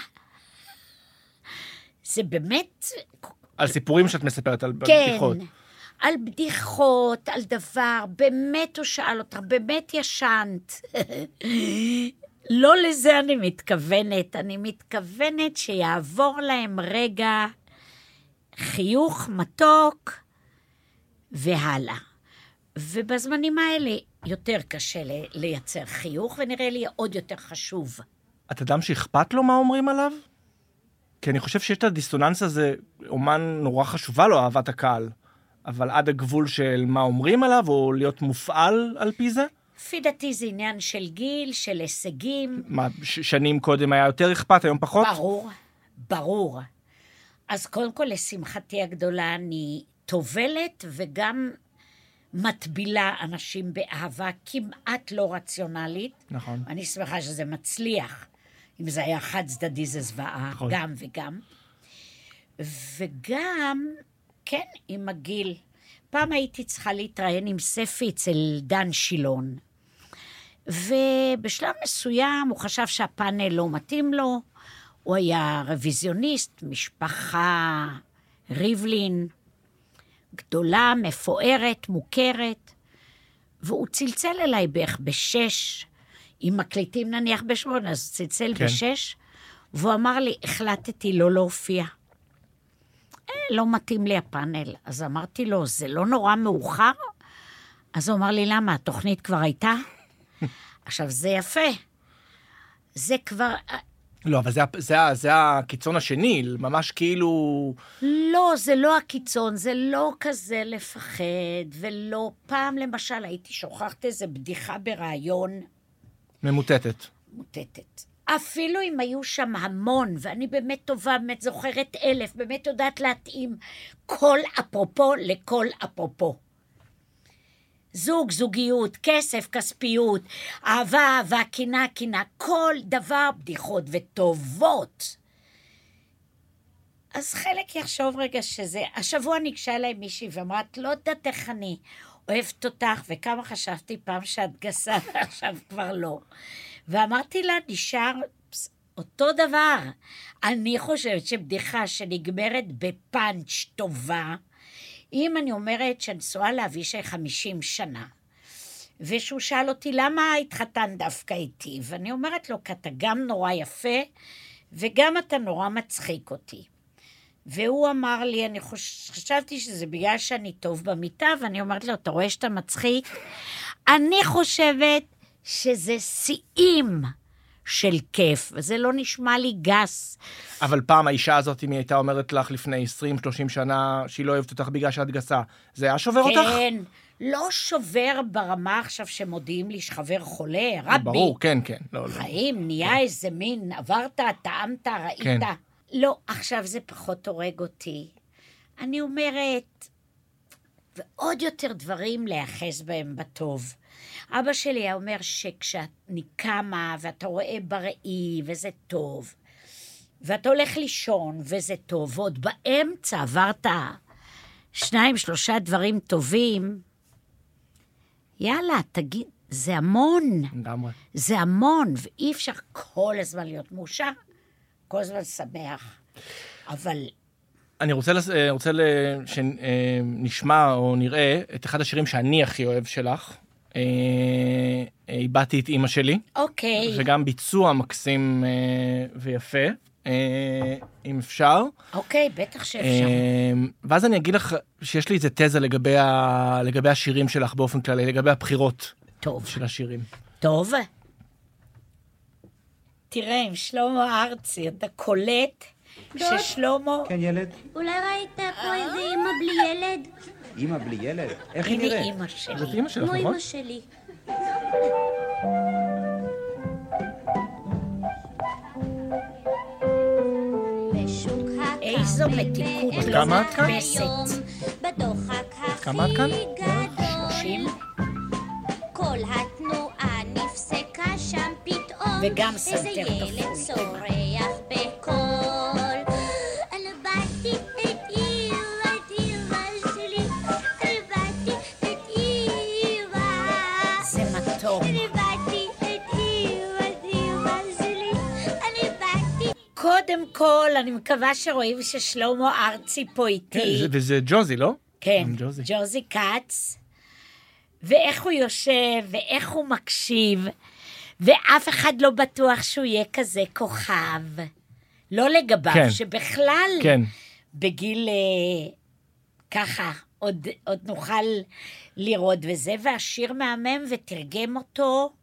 זה באמת... על סיפורים שאת מספרת, על כן. בדיחות. על בדיחות, על דבר, באמת הוא שאל אותך, באמת ישנת. לא לזה אני מתכוונת, אני מתכוונת שיעבור להם רגע חיוך מתוק והלאה. ובזמנים האלה יותר קשה לייצר חיוך, ונראה לי עוד יותר חשוב. את אדם שאכפת לו מה אומרים עליו? כי אני חושב שיש את הדיסוננס הזה, אומן נורא חשובה לו אהבת הקהל, אבל עד הגבול של מה אומרים עליו, או להיות מופעל על פי זה? לפי דעתי זה עניין של גיל, של הישגים. מה, ש- שנים קודם היה יותר אכפת, היום פחות? ברור, ברור. אז קודם כל, לשמחתי הגדולה, אני טובלת וגם מטבילה אנשים באהבה כמעט לא רציונלית. נכון. אני שמחה שזה מצליח. אם זה היה חד צדדי זה זוועה, נכון. גם וגם. וגם, כן, עם הגיל. פעם הייתי צריכה להתראיין עם ספי אצל דן שילון. ובשלב מסוים הוא חשב שהפאנל לא מתאים לו, הוא היה רוויזיוניסט, משפחה ריבלין, גדולה, מפוארת, מוכרת, והוא צלצל אליי בערך בשש, אם מקליטים נניח בשמונה, אז צלצל כן. כן. בשש, והוא אמר לי, החלטתי לא להופיע. אה, לא מתאים לי הפאנל. אז אמרתי לו, זה לא נורא מאוחר? אז הוא אמר לי, למה, התוכנית כבר הייתה? עכשיו, זה יפה. זה כבר... לא, אבל זה, זה, ה- זה הקיצון השני, ממש כאילו... לא, זה לא הקיצון, זה לא כזה לפחד, ולא... פעם, למשל, הייתי שוכחת איזה בדיחה בריאיון ממוטטת. מוטטת. אפילו אם היו שם המון, ואני באמת טובה, באמת זוכרת אלף, באמת יודעת להתאים כל אפרופו לכל אפרופו. זוג, זוגיות, כסף, כספיות, אהבה, אהבה, קנאה, קנאה, כל דבר בדיחות וטובות. אז חלק יחשוב רגע שזה... השבוע ניגשה אליי מישהי ואמרה, את לא יודעת איך אני אוהבת אותך, וכמה חשבתי פעם שאת גסה, ועכשיו כבר לא. ואמרתי לה, נשאר אותו דבר. אני חושבת שבדיחה שנגמרת בפאנץ' טובה, אם אני אומרת שאני לאבישי 50 שנה, ושהוא שאל אותי, למה התחתן דווקא איתי? ואני אומרת לו, כי אתה גם נורא יפה, וגם אתה נורא מצחיק אותי. והוא אמר לי, אני חוש... חשבתי שזה בגלל שאני טוב במיטה, ואני אומרת לו, אתה רואה שאתה מצחיק? אני חושבת שזה שיאים של כיף, וזה לא נשמע לי גס. אבל פעם האישה הזאת, אם היא הייתה אומרת לך לפני 20-30 שנה שהיא לא אוהבת אותך בגלל שאת גסה, זה היה שובר אותך? כן, לא שובר ברמה עכשיו שמודיעים לי שחבר חולה, רבי. ברור, כן, כן. לא, לא. חיים, נהיה איזה מין, עברת, טעמת, ראית. כן. לא, עכשיו זה פחות הורג אותי. אני אומרת, ועוד יותר דברים להיאחז בהם בטוב. אבא שלי היה אומר שכשאני קמה ואתה רואה בראי וזה טוב, ואתה הולך לישון וזה טוב, ועוד באמצע עברת שניים, שלושה דברים טובים, יאללה, תגיד, זה המון. לגמרי. זה המון, ואי אפשר כל הזמן להיות מאושר, כל הזמן שמח. אבל אני רוצה, לס- אה, רוצה ל- שנשמע או נראה את אחד השירים שאני הכי אוהב שלך. אה, אה, איבדתי את אימא שלי, אוקיי, וגם ביצוע מקסים אה, ויפה, אה, אם אפשר. אוקיי, בטח שאפשר. אה, ואז אני אגיד לך שיש לי איזה תזה לגבי, ה... לגבי השירים שלך באופן כללי, לגבי הבחירות טוב, של השירים. טוב. תראה, עם שלמה ארצי, אתה קולט ששלמה... כן, ילד? אולי ראית פה איזה אימא בלי ילד? אימא בלי ילד? איך היא הנה נראית? אימא זאת שלי. אימא שלך, כמו נכון? אימא שלי. איזו מתיקות באמצע כמה את כאן? הכי כמה את כאן? שלושים. כל התנועה נפסקה שם פתאום, וגם איזה סנטר ילד כל, אני מקווה שרואים ששלמה ארצי פה כן, איתי. זה- וזה ג'וזי, לא? כן, ג'וזי. ג'וזי כץ. ואיך הוא יושב, ואיך הוא מקשיב, ואף אחד לא בטוח שהוא יהיה כזה כוכב. לא לגביו, כן. שבכלל, כן. בגיל אה, ככה, עוד, עוד נוכל לראות וזה, והשיר מהמם, ותרגם אותו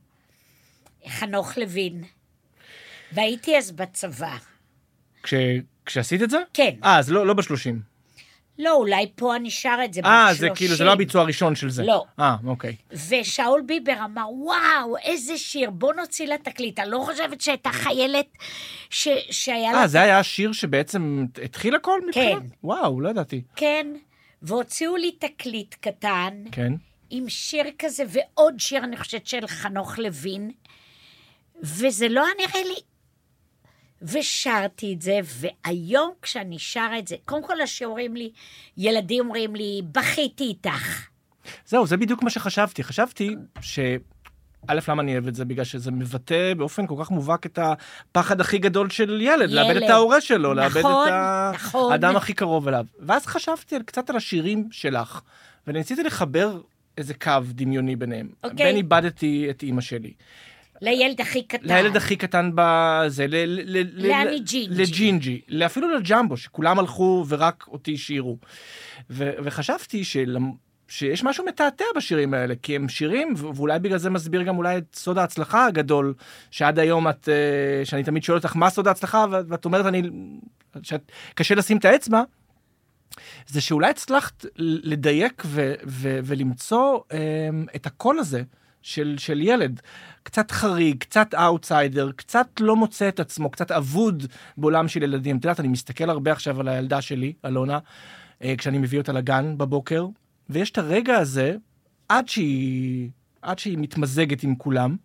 חנוך לוין. והייתי אז בצבא. כש... כשעשית את זה? כן. אה, אז לא, לא בשלושים. לא, אולי פה אני שר את זה בת אה, 30. זה כאילו, זה לא הביצוע הראשון של זה. לא. אה, אוקיי. ושאול ביבר אמר, וואו, איזה שיר, בוא נוציא לה תקליט. אני לא חושבת שהייתה חיילת ש... שהיה לה... אה, זה היה השיר שבעצם התחיל הכל מבחינת? כן. וואו, לא ידעתי. כן, והוציאו לי תקליט קטן, כן. עם שיר כזה, ועוד שיר, אני חושבת, של חנוך לוין, וזה לא היה נראה לי... ושרתי את זה, והיום כשאני שרה את זה, קודם כל השיעורים לי, ילדים אומרים לי, בכיתי איתך. זהו, זה בדיוק מה שחשבתי. חשבתי ש... א', למה אני אוהב את זה? בגלל שזה מבטא באופן כל כך מובהק את הפחד הכי גדול של ילד, לאבד ילד. את ההורה שלו, לאבד נכון, את ה- נכון. האדם הכי קרוב אליו. ואז חשבתי על- קצת על השירים שלך, וניסיתי לחבר איזה קו דמיוני ביניהם. אוקיי. בין איבדתי את אימא שלי. לילד הכי קטן. לילד הכי קטן בזה, ל- ל- ל- לאני ל- ג'ינג'י. לג'ינג'י, אפילו לג'מבו, שכולם הלכו ורק אותי השאירו. ו- וחשבתי שלמ- שיש משהו מתעתע בשירים האלה, כי הם שירים, ואולי בגלל זה מסביר גם אולי את סוד ההצלחה הגדול, שעד היום את, אה, שאני תמיד שואל אותך מה סוד ההצלחה, ואת אומרת אני, שאת, קשה לשים את האצבע, זה שאולי הצלחת לדייק ו- ו- ולמצוא אה, את הקול הזה של, של ילד. קצת חריג, קצת אאוטסיידר, קצת לא מוצא את עצמו, קצת אבוד בעולם של ילדים. את יודעת, אני מסתכל הרבה עכשיו על הילדה שלי, אלונה, אה, כשאני מביא אותה לגן בבוקר, ויש את הרגע הזה, עד שהיא, עד שהיא מתמזגת עם כולם,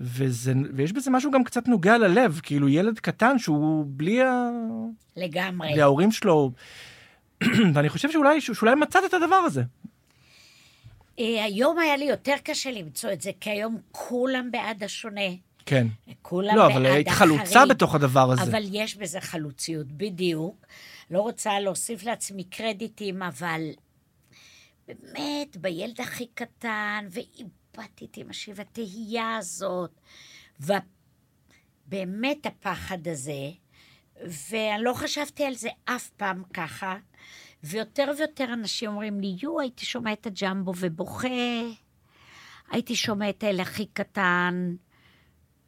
וזה, ויש בזה משהו גם קצת נוגע ללב, כאילו ילד קטן שהוא בלי, ה... לגמרי. בלי ההורים שלו, ואני חושב שאולי, שאולי מצאת את הדבר הזה. אה, היום היה לי יותר קשה למצוא את זה, כי היום כולם בעד השונה. כן. כולם לא, בעד אבל היית החריג. חלוצה בתוך הדבר הזה. אבל יש בזה חלוציות, בדיוק. לא רוצה להוסיף לעצמי קרדיטים, אבל באמת, בילד הכי קטן, ואיבדתי את אמא שלי, והתהייה הזאת, ובאמת הפחד הזה, ואני לא חשבתי על זה אף פעם ככה, ויותר ויותר אנשים אומרים לי, יו, הייתי שומע את הג'מבו ובוכה, הייתי שומע את האל הכי קטן,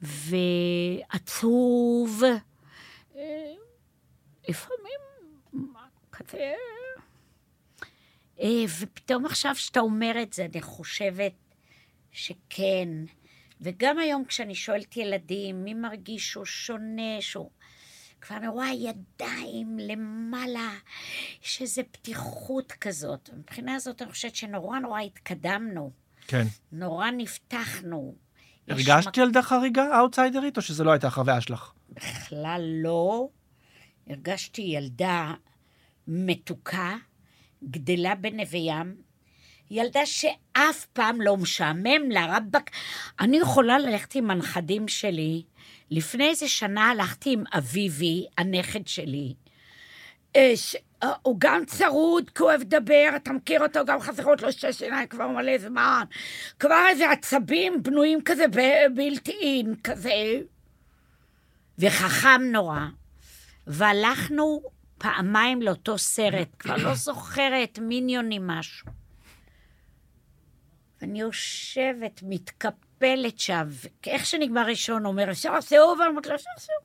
ועצוב. אה, לפעמים, כזה... אה, ופתאום עכשיו שאתה אומר את זה, אני חושבת שכן. וגם היום כשאני שואלת ילדים, מי מרגיש שהוא שונה, שהוא... כבר אני רואה ידיים למעלה, יש איזו פתיחות כזאת. מבחינה הזאת אני חושבת שנורא נורא התקדמנו. כן. נורא נפתחנו. הרגשת ילדה חריגה, אאוטסיידרית, או שזה לא הייתה החוויה שלך? בכלל לא. הרגשתי ילדה מתוקה, גדלה בנווה ים, ילדה שאף פעם לא משעמם לה, רבאק. אני יכולה ללכת עם הנכדים שלי. לפני איזה שנה הלכתי עם אביבי, הנכד שלי. ש- אה, הוא גם צרוד, כי הוא אוהב לדבר, אתה מכיר אותו, גם חסרות לו שתי שיניים כבר מלא זמן. כבר איזה עצבים בנויים כזה בילט אין, כזה. וחכם נורא. והלכנו פעמיים לאותו סרט, כבר לא זוכרת, מיניונים משהו. ואני יושבת, מתקפלת שם, ואיך שנגמר ראשון, אומר, אפשר סיבוב? אני אומרת לו, אפשר סיבוב.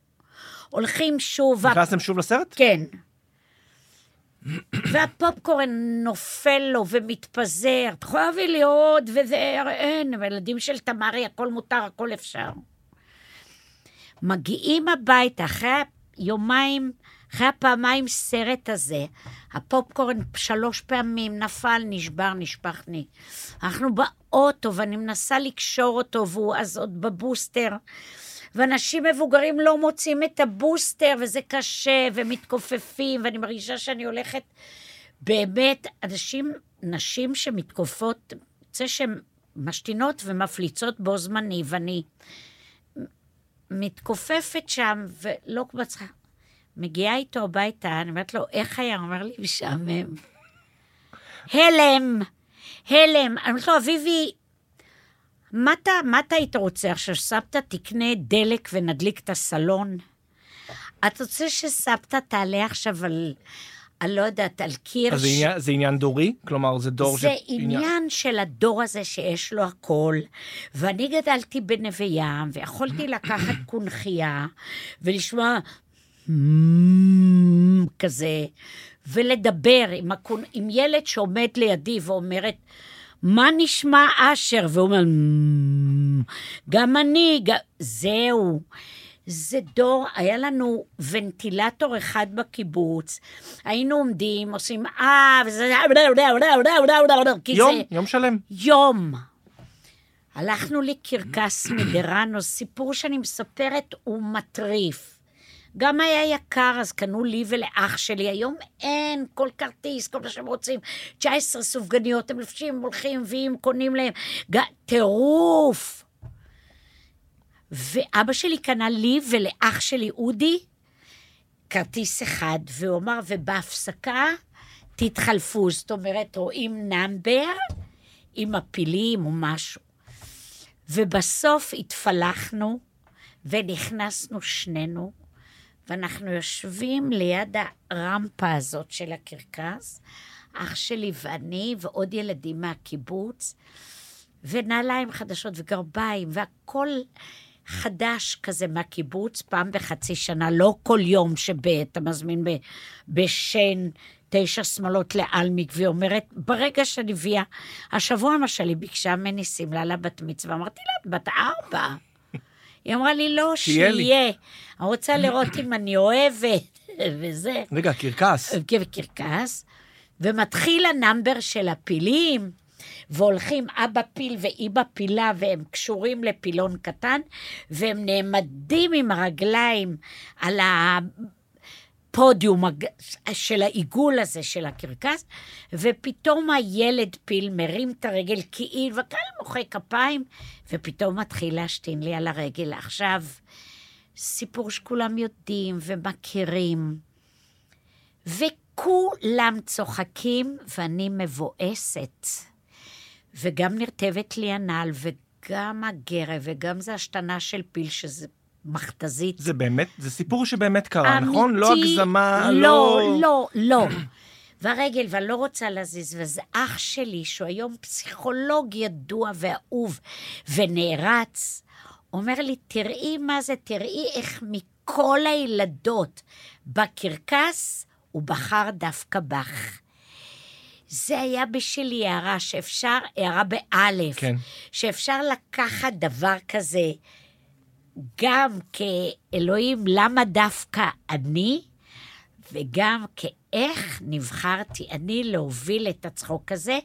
הולכים שוב, נכנסתם שוב לסרט? כן. והפופקורן נופל לו ומתפזר, את יכולה להביא לי עוד, וזה, אין, הילדים של תמרי, הכל מותר, הכל אפשר. מגיעים הביתה, אחרי יומיים, אחרי הפעמיים סרט הזה, הפופקורן שלוש פעמים נפל, נשבר, נשפך לי. אנחנו באוטו, ואני מנסה לקשור אותו, והוא אז עוד בבוסטר. ואנשים מבוגרים לא מוצאים את הבוסטר, וזה קשה, ומתכופפים, ואני מרגישה שאני הולכת... באמת, אנשים, נשים שמתכופות, זה שהן משתינות ומפליצות בו זמני, ואני מתכופפת שם, ולא מצליחה. מגיעה איתו הביתה, אני אומרת לו, איך היה? הוא אומר לי, משעמם. הלם, הלם. אני אומרת לו, אביבי, מה אתה, מה אתה היית רוצה עכשיו? שסבתא תקנה דלק ונדליק את הסלון? את רוצה שסבתא תעלה עכשיו על, על לא יודעת, על קיר? אז זה עניין- זה עניין דורי? כלומר, זה דור זה ש- עניין של הדור הזה שיש לו הכל, ואני גדלתי בנווה ים, ויכולתי לקחת קונכייה ולשמוע כזה, ולדבר עם, הקונ... עם ילד שעומד לידי ואומרת, מה נשמע אשר? והוא אומר, גם אני, ג... זהו. זה דור, היה לנו ונטילטור אחד בקיבוץ, היינו עומדים, עושים אה, וזה... יום, זה- יום שלם. יום. הלכנו לקרקס מדרנו, סיפור שאני מספרת הוא מטריף. גם היה יקר, אז קנו לי ולאח שלי. היום אין כל כרטיס, כל מה שהם רוצים. 19 סופגניות, הם לובשים, הולכים, מביאים, קונים להם. טירוף. ואבא שלי קנה לי ולאח שלי, אודי, כרטיס אחד, והוא אמר, ובהפסקה תתחלפו. זאת אומרת, רואים נאמבר עם הפילים או משהו. ובסוף התפלחנו ונכנסנו שנינו, ואנחנו יושבים ליד הרמפה הזאת של הקרקס, אח שלי ואני ועוד ילדים מהקיבוץ, ונעליים חדשות וגרביים, והכל חדש כזה מהקיבוץ, פעם בחצי שנה, לא כל יום שאתה מזמין בשן תשע שמאלות לאלמיק, והיא אומרת, ברגע שאני מביאה, השבוע למשל היא ביקשה ממני שמלה לבת מצווה, אמרתי לה, בת ארבע. היא אמרה לי, לא, שיהיה לי." שיהיה. אני רוצה לראות אם אני אוהבת, וזה. רגע, קרקס. וקרקס, ומתחיל הנאמבר של הפילים, והולכים אבא פיל ואיבא פילה, והם קשורים לפילון קטן, והם נעמדים עם הרגליים על הפודיום של העיגול הזה של הקרקס, ופתאום הילד פיל מרים את הרגל כאילו, והקהל מוחא כפיים, ופתאום מתחיל להשתין לי על הרגל. עכשיו, סיפור שכולם יודעים ומכירים. וכולם צוחקים, ואני מבואסת. וגם נרטבת לי הנעל, וגם הגרב, וגם זה השתנה של פיל, שזה מכתזית. זה באמת, זה סיפור שבאמת קרה, אמיתי. נכון? לא הגזמה, לא, לא, לא. והרגל, ואני לא רוצה להזיז, וזה אח שלי, שהוא היום פסיכולוג ידוע ואהוב ונערץ, אומר לי, תראי מה זה, תראי איך מכל הילדות בקרקס, הוא בחר דווקא בך. זה היה בשבילי הערה שאפשר, הערה באלף, כן. שאפשר לקחת דבר כזה, גם כאלוהים, למה דווקא אני, וגם כאיך נבחרתי אני להוביל את הצחוק הזה.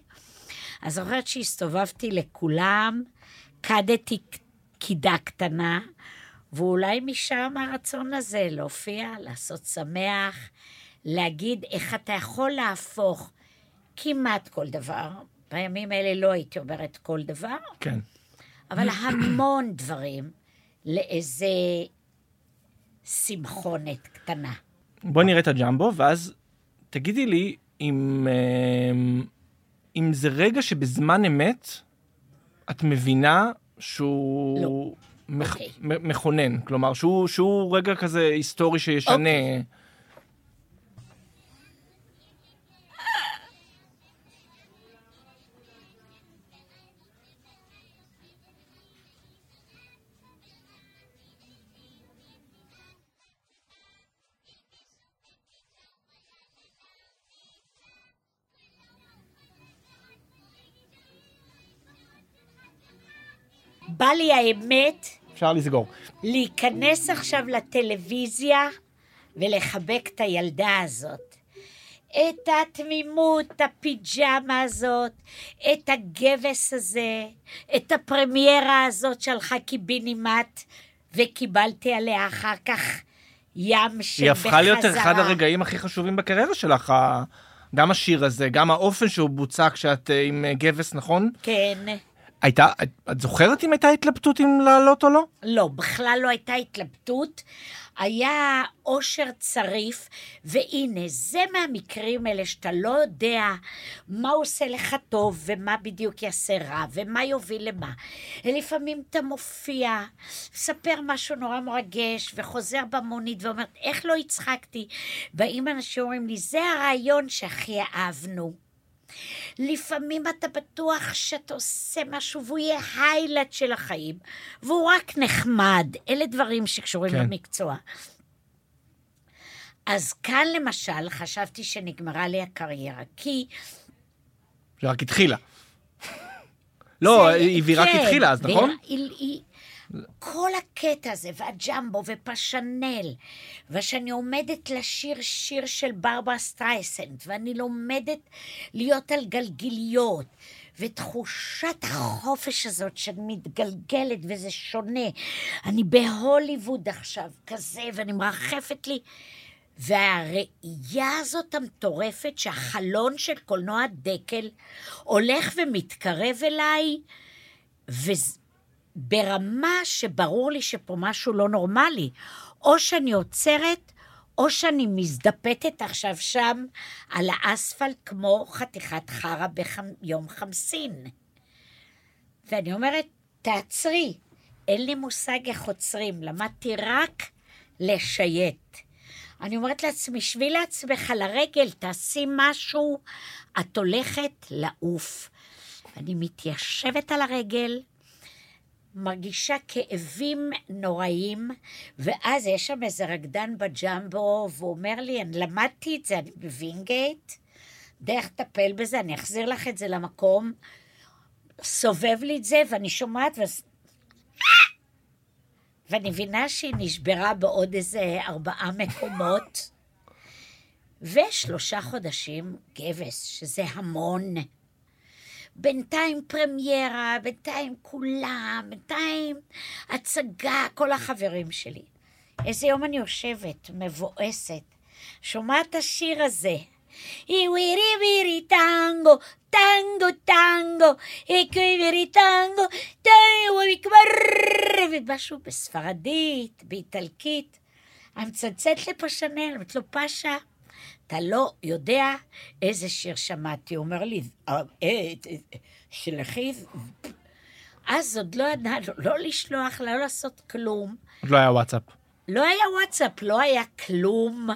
אז זוכרת שהסתובבתי לכולם, קדתי קידה קטנה, ואולי משם הרצון הזה להופיע, לעשות שמח, להגיד איך אתה יכול להפוך כמעט כל דבר. בימים האלה לא הייתי אומרת כל דבר, כן. אבל המון דברים לאיזה שמחונת קטנה. בוא נראה את הג'מבו, ואז תגידי לי אם, אמ, אם זה רגע שבזמן אמת את מבינה שהוא לא. מכ, אוקיי. מ- מכונן, כלומר שהוא, שהוא רגע כזה היסטורי שישנה. אוקיי. בא לי האמת אפשר לסגור. להיכנס עכשיו לטלוויזיה ולחבק את הילדה הזאת. את התמימות, הפיג'מה הזאת, את הגבס הזה, את הפרמיירה הזאת שהלכה קיבינימט, וקיבלתי עליה אחר כך ים של היא הפכה להיות בחזרה. אחד הרגעים הכי חשובים בקריירה שלך, גם השיר הזה, גם האופן שהוא בוצע כשאת אה, עם אה, גבס, נכון? כן. הייתה, את, זוכרת אם הייתה התלבטות אם לעלות או לא? לא, בכלל לא הייתה התלבטות. היה אושר צריף, והנה, זה מהמקרים האלה שאתה לא יודע מה עושה לך טוב, ומה בדיוק יעשה רע, ומה יוביל למה. לפעמים אתה מופיע, מספר משהו נורא מרגש, וחוזר במונית ואומר, איך לא הצחקתי? באים אנשים אומרים לי, זה הרעיון שהכי אהבנו. לפעמים אתה בטוח שאתה עושה משהו והוא יהיה highlight של החיים, והוא רק נחמד. אלה דברים שקשורים כן. למקצוע. אז כאן למשל חשבתי שנגמרה לי הקריירה, כי... שרק התחילה. לא, זה- היא רק כן, התחילה אז, נכון? היא- כל הקטע הזה, והג'מבו ופסטיגל, ושאני עומדת לשיר שיר של ברברה סטרייסנד, ואני לומדת להיות על גלגיליות, ותחושת החופש הזאת שאני מתגלגלת וזה שונה. אני בהוליווד עכשיו, כזה, ואני מרחפת לי. והראייה הזאת המטורפת שהחלון של קולנוע דקל הולך ומתקרב אליי, וברמה שברור לי שפה משהו לא נורמלי. או שאני עוצרת, או שאני מזדפתת עכשיו שם על האספלט כמו חתיכת חרא ביום חמסין. ואני אומרת, תעצרי, אין לי מושג איך עוצרים, למדתי רק לשייט. אני אומרת לעצמי, שבי לעצמך לרגל, תעשי משהו, את הולכת לעוף. אני מתיישבת על הרגל, מרגישה כאבים נוראים, ואז יש שם איזה רקדן בג'מבו, והוא אומר לי, אני למדתי את זה, אני בווינגייט, דרך לטפל בזה, אני אחזיר לך את זה למקום. סובב לי את זה, ואני שומעת, ואז... ואני מבינה שהיא נשברה בעוד איזה ארבעה מקומות. ושלושה חודשים גבס, שזה המון. בינתיים פרמיירה, בינתיים כולם, בינתיים הצגה, כל החברים שלי. איזה יום אני יושבת, מבואסת, שומעת את השיר הזה. איווירי וירי טנגו, טנגו טנגו, איווירי טנגו, טנגו וכבר... ומשהו בספרדית, באיטלקית. אני מצלצלת לפשנל, אומרת לו, פשה, אתה לא יודע איזה שיר שמעתי. הוא אומר לי, "אה, אה, אה, שלחי... אז עוד לא ידענו, לא לשלוח, לא לעשות כלום. עוד לא היה וואטסאפ. לא היה וואטסאפ, לא היה כלום.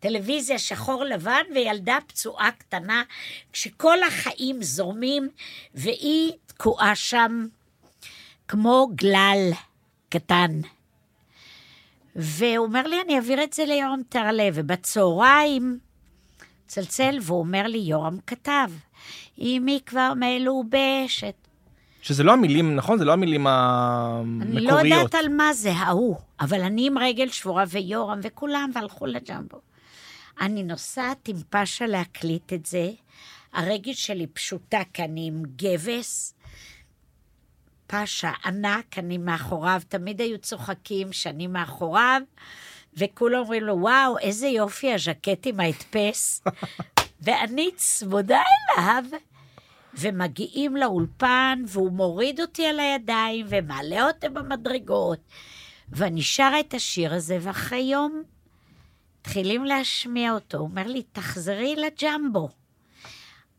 טלוויזיה שחור לבן וילדה פצועה קטנה, כשכל החיים זורמים, והיא תקועה שם כמו גלל קטן. והוא אומר לי, אני אעביר את זה ליורם טרלב, ובצהריים צלצל, והוא אומר לי, יורם כתב, אמי כבר מלובשת. שזה לא המילים, נכון? זה לא המילים אני לא המקוריות. יודעת על מה זה, ההוא, אבל אני עם רגל שבורה ויורם וכולם, והלכו לג'מבו. אני נוסעת עם פאשה להקליט את זה, הרגל שלי פשוטה, כי אני עם גבס. פאשה ענק, אני מאחוריו, תמיד היו צוחקים שאני מאחוריו, וכולם אומרים לו, וואו, איזה יופי הז'קט עם ההדפס. ואני צמודה אליו, ומגיעים לאולפן, והוא מוריד אותי על הידיים, ומעלה אותי במדרגות, ואני שרה את השיר הזה, ואחרי יום מתחילים להשמיע אותו. הוא אומר לי, תחזרי לג'מבו.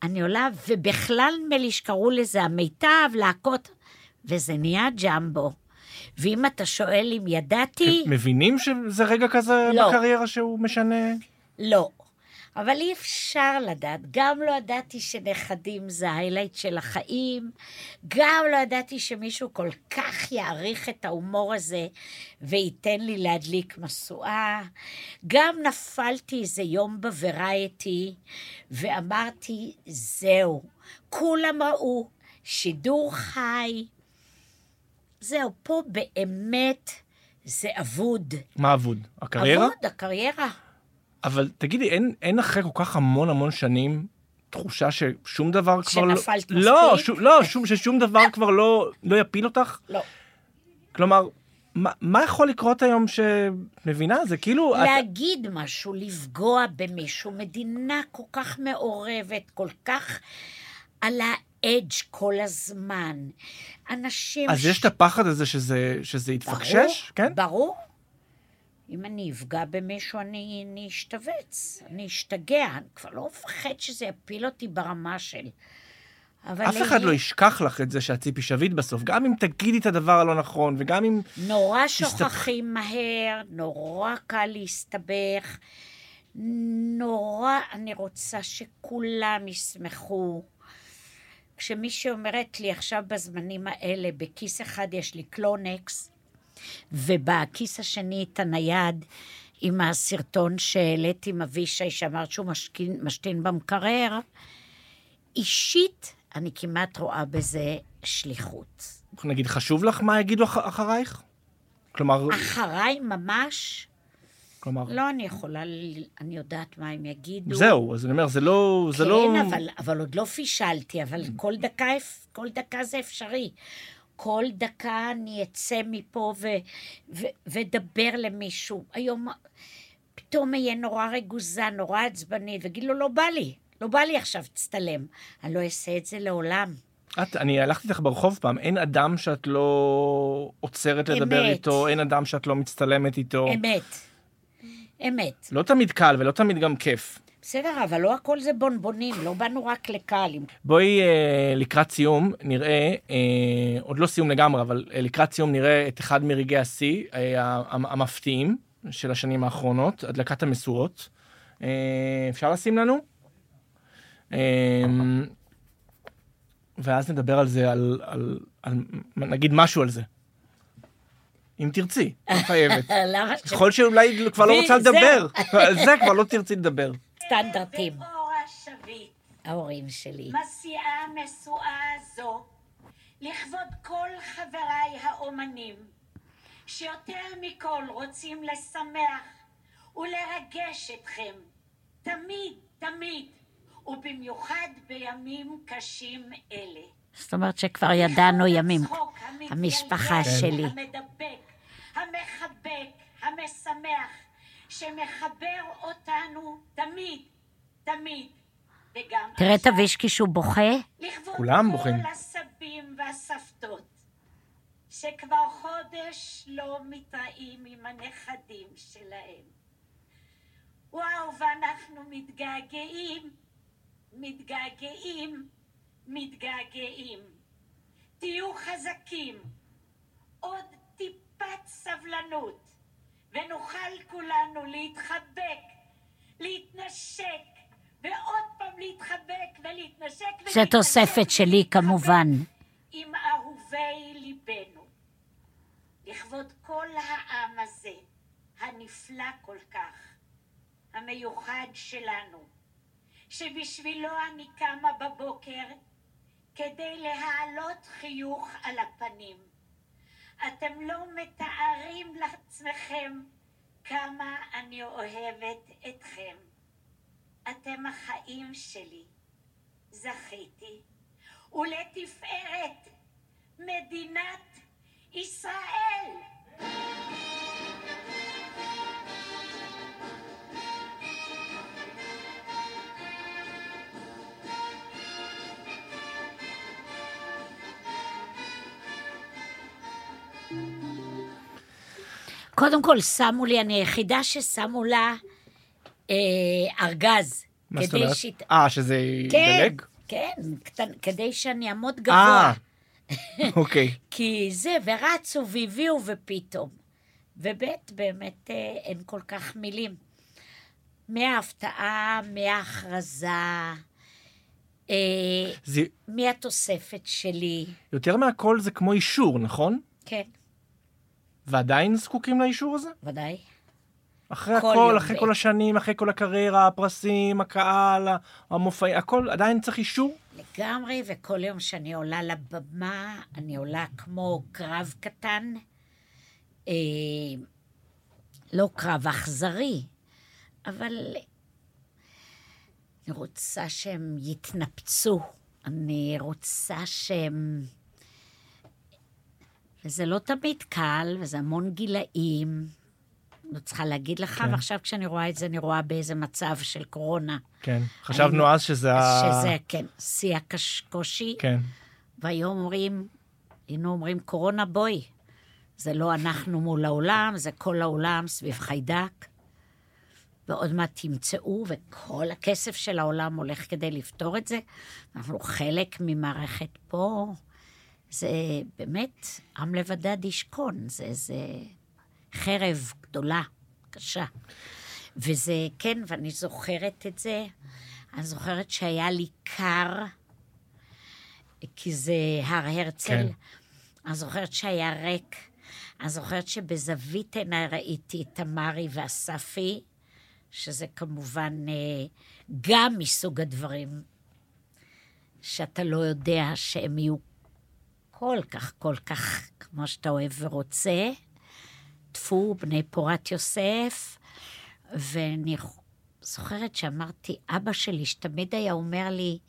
אני עולה, ובכלל נדמה לי שקראו לזה המיטב, להקות, וזה נהיה ג'מבו. ואם אתה שואל אם ידעתי, מבינים שזה רגע כזה לא. בקריירה שהוא משנה? לא. אבל אי אפשר לדעת. גם לא ידעתי שנכדים זה ההיילייט של החיים, גם לא ידעתי שמישהו כל כך יעריך את ההומור הזה וייתן לי להדליק משואה. גם נפלתי איזה יום בוורייטי ואמרתי, זהו, כולם ראו, שידור חי. זהו, פה באמת זה אבוד. מה אבוד? הקריירה? אבוד, הקריירה. אבל תגידי, אין, אין אחרי כל כך המון המון שנים תחושה ששום דבר כבר לא... שנפלת לא, מספיק? שום, לא, שום, ששום דבר כבר לא, לא יפיל אותך? לא. כלומר, מה, מה יכול לקרות היום שמבינה? זה כאילו... את- להגיד משהו, לפגוע במישהו, מדינה כל כך מעורבת, כל כך על האדג' כל הזמן. אנשים... אז יש את הפחד הזה שזה, שזה יתפקשש? ברור, כן? ברור. אם אני אפגע במישהו, אני, אני אשתבץ, אני אשתגע, אני כבר לא מפחד שזה יפיל אותי ברמה של... אבל אף אחד לי- לא ישכח לך את זה שאת ציפי שביט בסוף, גם אם תגידי את הדבר הלא נכון, וגם אם... נורא תסתבך. שוכחים מהר, נורא קל להסתבך, נורא אני רוצה שכולם ישמחו. כשמישהי אומרת לי עכשיו בזמנים האלה, בכיס אחד יש לי קלונקס, ובכיס השני את הנייד עם הסרטון שהעליתי עם אבישי, שאמרת שהוא משכין, משתין במקרר, אישית אני כמעט רואה בזה שליחות. נגיד, חשוב לך מה יגידו אח- אחרייך? כלומר, אחריי ממש, כלומר, לא אני יכולה, אני יודעת מה הם יגידו. זהו, אז אני אומר, זה לא... זה כן, לא... אבל, אבל עוד לא פישלתי, אבל כל דקה, כל דקה זה אפשרי. כל דקה אני אצא מפה ו, ו, ודבר למישהו. היום פתאום אהיה נורא רגוזה, נורא עצבנית, ואגיד לו, לא בא לי, לא בא לי עכשיו, תצטלם. אני לא אעשה את זה לעולם. את, אני הלכתי איתך ברחוב פעם, אין אדם שאת לא עוצרת לדבר אמת. איתו, אין אדם שאת לא מצטלמת איתו. אמת. אמת. לא תמיד קל ולא תמיד גם כיף. בסדר, אבל לא הכל זה בונבונים, לא באנו רק לקהל. בואי אה, לקראת סיום נראה, אה, עוד לא סיום לגמרי, אבל אה, לקראת סיום נראה את אחד מרגעי השיא אה, המ- המפתיעים של השנים האחרונות, הדלקת המשואות. אה, אפשר לשים לנו? אה, ואז נדבר על זה, על, על, על, נגיד משהו על זה. אם תרצי, לא חייבת. למה ש... ככל שאולי כבר לא רוצה. לדבר, על זה כבר לא תרצי לדבר. סטנדרטים. ההורים שלי. מסיעה משואה זו, לכבוד כל חבריי האומנים, שיותר מכל רוצים לשמח ולרגש אתכם, תמיד, תמיד, ובמיוחד בימים קשים אלה. זאת אומרת שכבר ידענו ימים. המשפחה שלי. המדבק, המחבק, המשמח, שמחבר אותנו תמיד, תמיד, וגם תראה את. אבישקי שהוא בוכה. לכבוד כולם כל בוכים. הסבים והסבתות, שכבר חודש לא מתראים עם הנכדים שלהם. וואו, ואנחנו מתגעגעים, מתגעגעים, מתגעגעים. תהיו חזקים, עוד טיפת סבלנות, ונוכל כולנו להתחבק, להתנשק, ועוד פעם להתחבק ולהתנשק זה תוספת שלי כמובן. עם אהובי ליבנו. לכבוד כל העם הזה, הנפלא כל כך, המיוחד שלנו, שבשבילו אני קמה בבוקר כדי להעלות חיוך על הפנים. אתם לא מתארים לעצמכם כמה אני אוהבת אתכם. אתם החיים שלי. זכיתי, ולתפארת מדינת ישראל. קודם כל, שמו לי, אני היחידה ששמו לה אה, ארגז. מה זאת אומרת? שהיא- אה, שזה כן, ידלג? כן, קטן, כדי שאני אעמוד אה, גבוה. אוקיי. כי זה, ורצו והביאו ופתאום. ובית, באמת אה, אין כל כך מילים. מההפתעה, מההכרזה, אה, זה מהתוספת שלי. יותר מהכל זה כמו אישור, נכון? כן, ועדיין זקוקים לאישור הזה? ודאי. אחרי כל הכל, אחרי ב- כל השנים, אחרי כל הקריירה, הפרסים, הקהל, המופעים, הכל, עדיין צריך אישור? לגמרי, וכל יום שאני עולה לבמה, אני עולה כמו קרב קטן. אה, לא קרב אכזרי, אבל אני רוצה שהם יתנפצו. אני רוצה שהם... וזה לא תמיד קל, וזה המון גילאים. לא צריכה להגיד לך, כן. ועכשיו כשאני רואה את זה, אני רואה באיזה מצב של קורונה. כן. חשבנו אז שזה ה... שזה, כן, שיא הקושי. כן. והיום אומרים, היינו אומרים, קורונה בואי. זה לא אנחנו מול העולם, זה כל העולם סביב חיידק. ועוד מעט תמצאו, וכל הכסף של העולם הולך כדי לפתור את זה. אנחנו חלק ממערכת פה. זה באמת, עם לבדד ישכון. זה, זה חרב גדולה, קשה. וזה, כן, ואני זוכרת את זה. אני זוכרת שהיה לי קר, כי זה הר הרצל. כן. אני זוכרת שהיה ריק. אני זוכרת שבזווית עיניי ראיתי את תמרי ואספי, שזה כמובן אה, גם מסוג הדברים שאתה לא יודע שהם יהיו כל כך, כל כך כמו שאתה אוהב ורוצה. טפו, בני פורת יוסף, ואני זוכרת שאמרתי, אבא שלי, שתמיד היה אומר לי,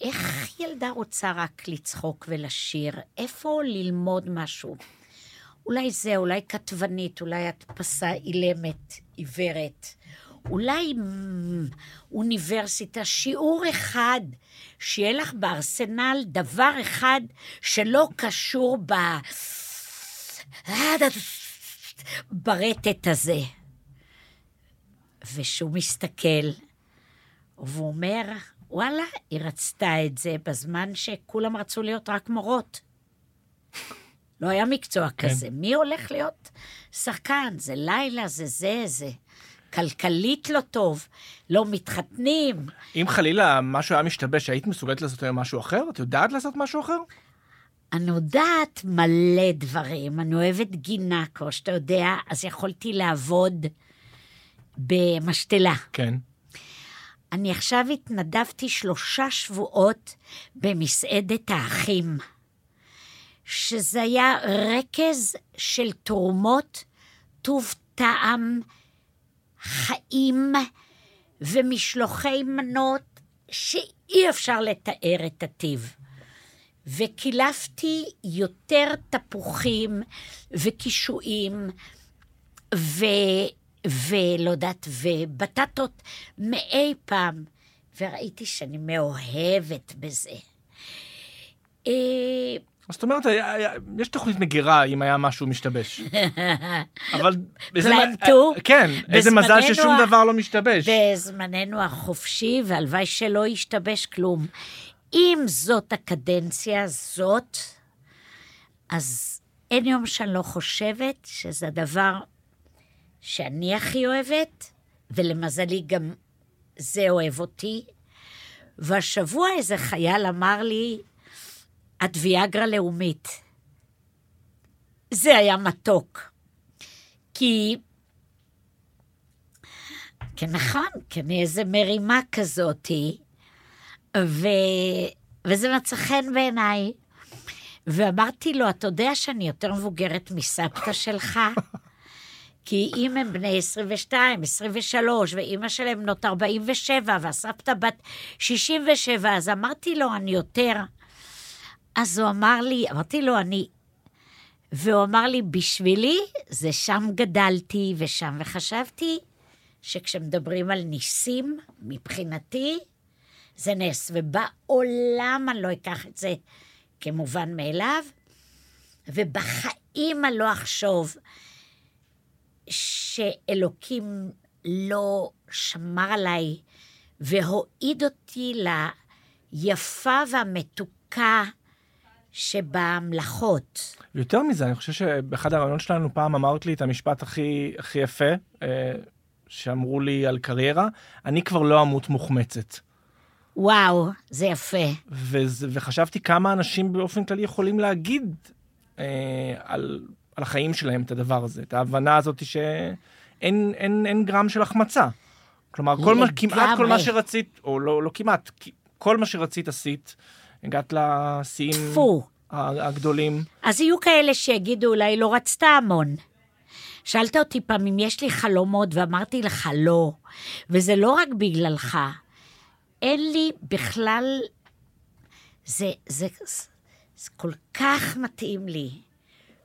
איך ילדה רוצה רק לצחוק ולשיר? איפה ללמוד משהו? אולי זה, אולי כתבנית, אולי הדפסה אילמת, עיוורת. אולי אוניברסיטה, שיעור אחד, שיהיה לך בארסנל דבר אחד שלא קשור ב... ברטט הזה. ושהוא מסתכל, והוא אומר, וואלה, היא רצתה את זה בזמן שכולם רצו להיות רק מורות. לא היה מקצוע כן. כזה. מי הולך להיות שחקן? זה לילה, זה זה, זה. כלכלית לא טוב, לא מתחתנים. אם חלילה משהו היה משתבש, היית מסוגלת לעשות היום משהו אחר? את יודעת לעשות משהו אחר? אני יודעת מלא דברים, אני אוהבת גינה, כמו שאתה יודע, אז יכולתי לעבוד במשתלה. כן. אני עכשיו התנדבתי שלושה שבועות במסעדת האחים, שזה היה רכז של תרומות, טוב טעם, חיים ומשלוחי מנות שאי אפשר לתאר את הטיב. וקילפתי יותר תפוחים וקישואים ו... ולא יודעת, ובטטות מאי פעם, וראיתי שאני מאוהבת בזה. זאת אומרת, היה- היה- יש תוכנית מגירה אם היה משהו משתבש. אבל... מ- פלנטו. כן, איזה מזל ששום ה- דבר לא משתבש. בזמננו החופשי, והלוואי שלא ישתבש כלום. אם זאת הקדנציה הזאת, אז אין יום שאני לא חושבת שזה הדבר שאני הכי אוהבת, ולמזלי גם זה אוהב אותי. והשבוע איזה חייל אמר לי, את ויאגרה לאומית. זה היה מתוק. כי כן, נכון, כן, איזה מרימה כזאתי, ו... וזה מצא חן בעיניי. ואמרתי לו, אתה יודע שאני יותר מבוגרת מסבתא שלך? כי אם הם בני 22, 23, ואימא שלהם בנות 47, והסבתא בת 67, אז אמרתי לו, אני יותר. אז הוא אמר לי, אמרתי לו, אני... והוא אמר לי, בשבילי, זה שם גדלתי ושם, וחשבתי שכשמדברים על ניסים, מבחינתי, זה נס, ובעולם אני לא אקח את זה כמובן מאליו, ובחיים אני לא אחשוב שאלוקים לא שמר עליי והועיד אותי ליפה והמתוקה שבמלאכות. יותר מזה, אני חושב שבאחד הרעיונות שלנו פעם אמרת לי את המשפט הכי, הכי יפה, אה, שאמרו לי על קריירה, אני כבר לא אמות מוחמצת. וואו, זה יפה. וזה, וחשבתי כמה אנשים באופן כללי יכולים להגיד אה, על, על החיים שלהם את הדבר הזה, את ההבנה הזאת שאין אין, אין גרם של החמצה. כלומר, כל מה, כמעט כל מה שרצית, או לא, לא כמעט, כל מה שרצית עשית, הגעת לשיאים. הגדולים. אז יהיו כאלה שיגידו, אולי לא רצתה המון. שאלת אותי פעם אם יש לי חלומות, ואמרתי לך לא, וזה לא רק בגללך. אין לי בכלל... זה, זה, זה, זה כל כך מתאים לי.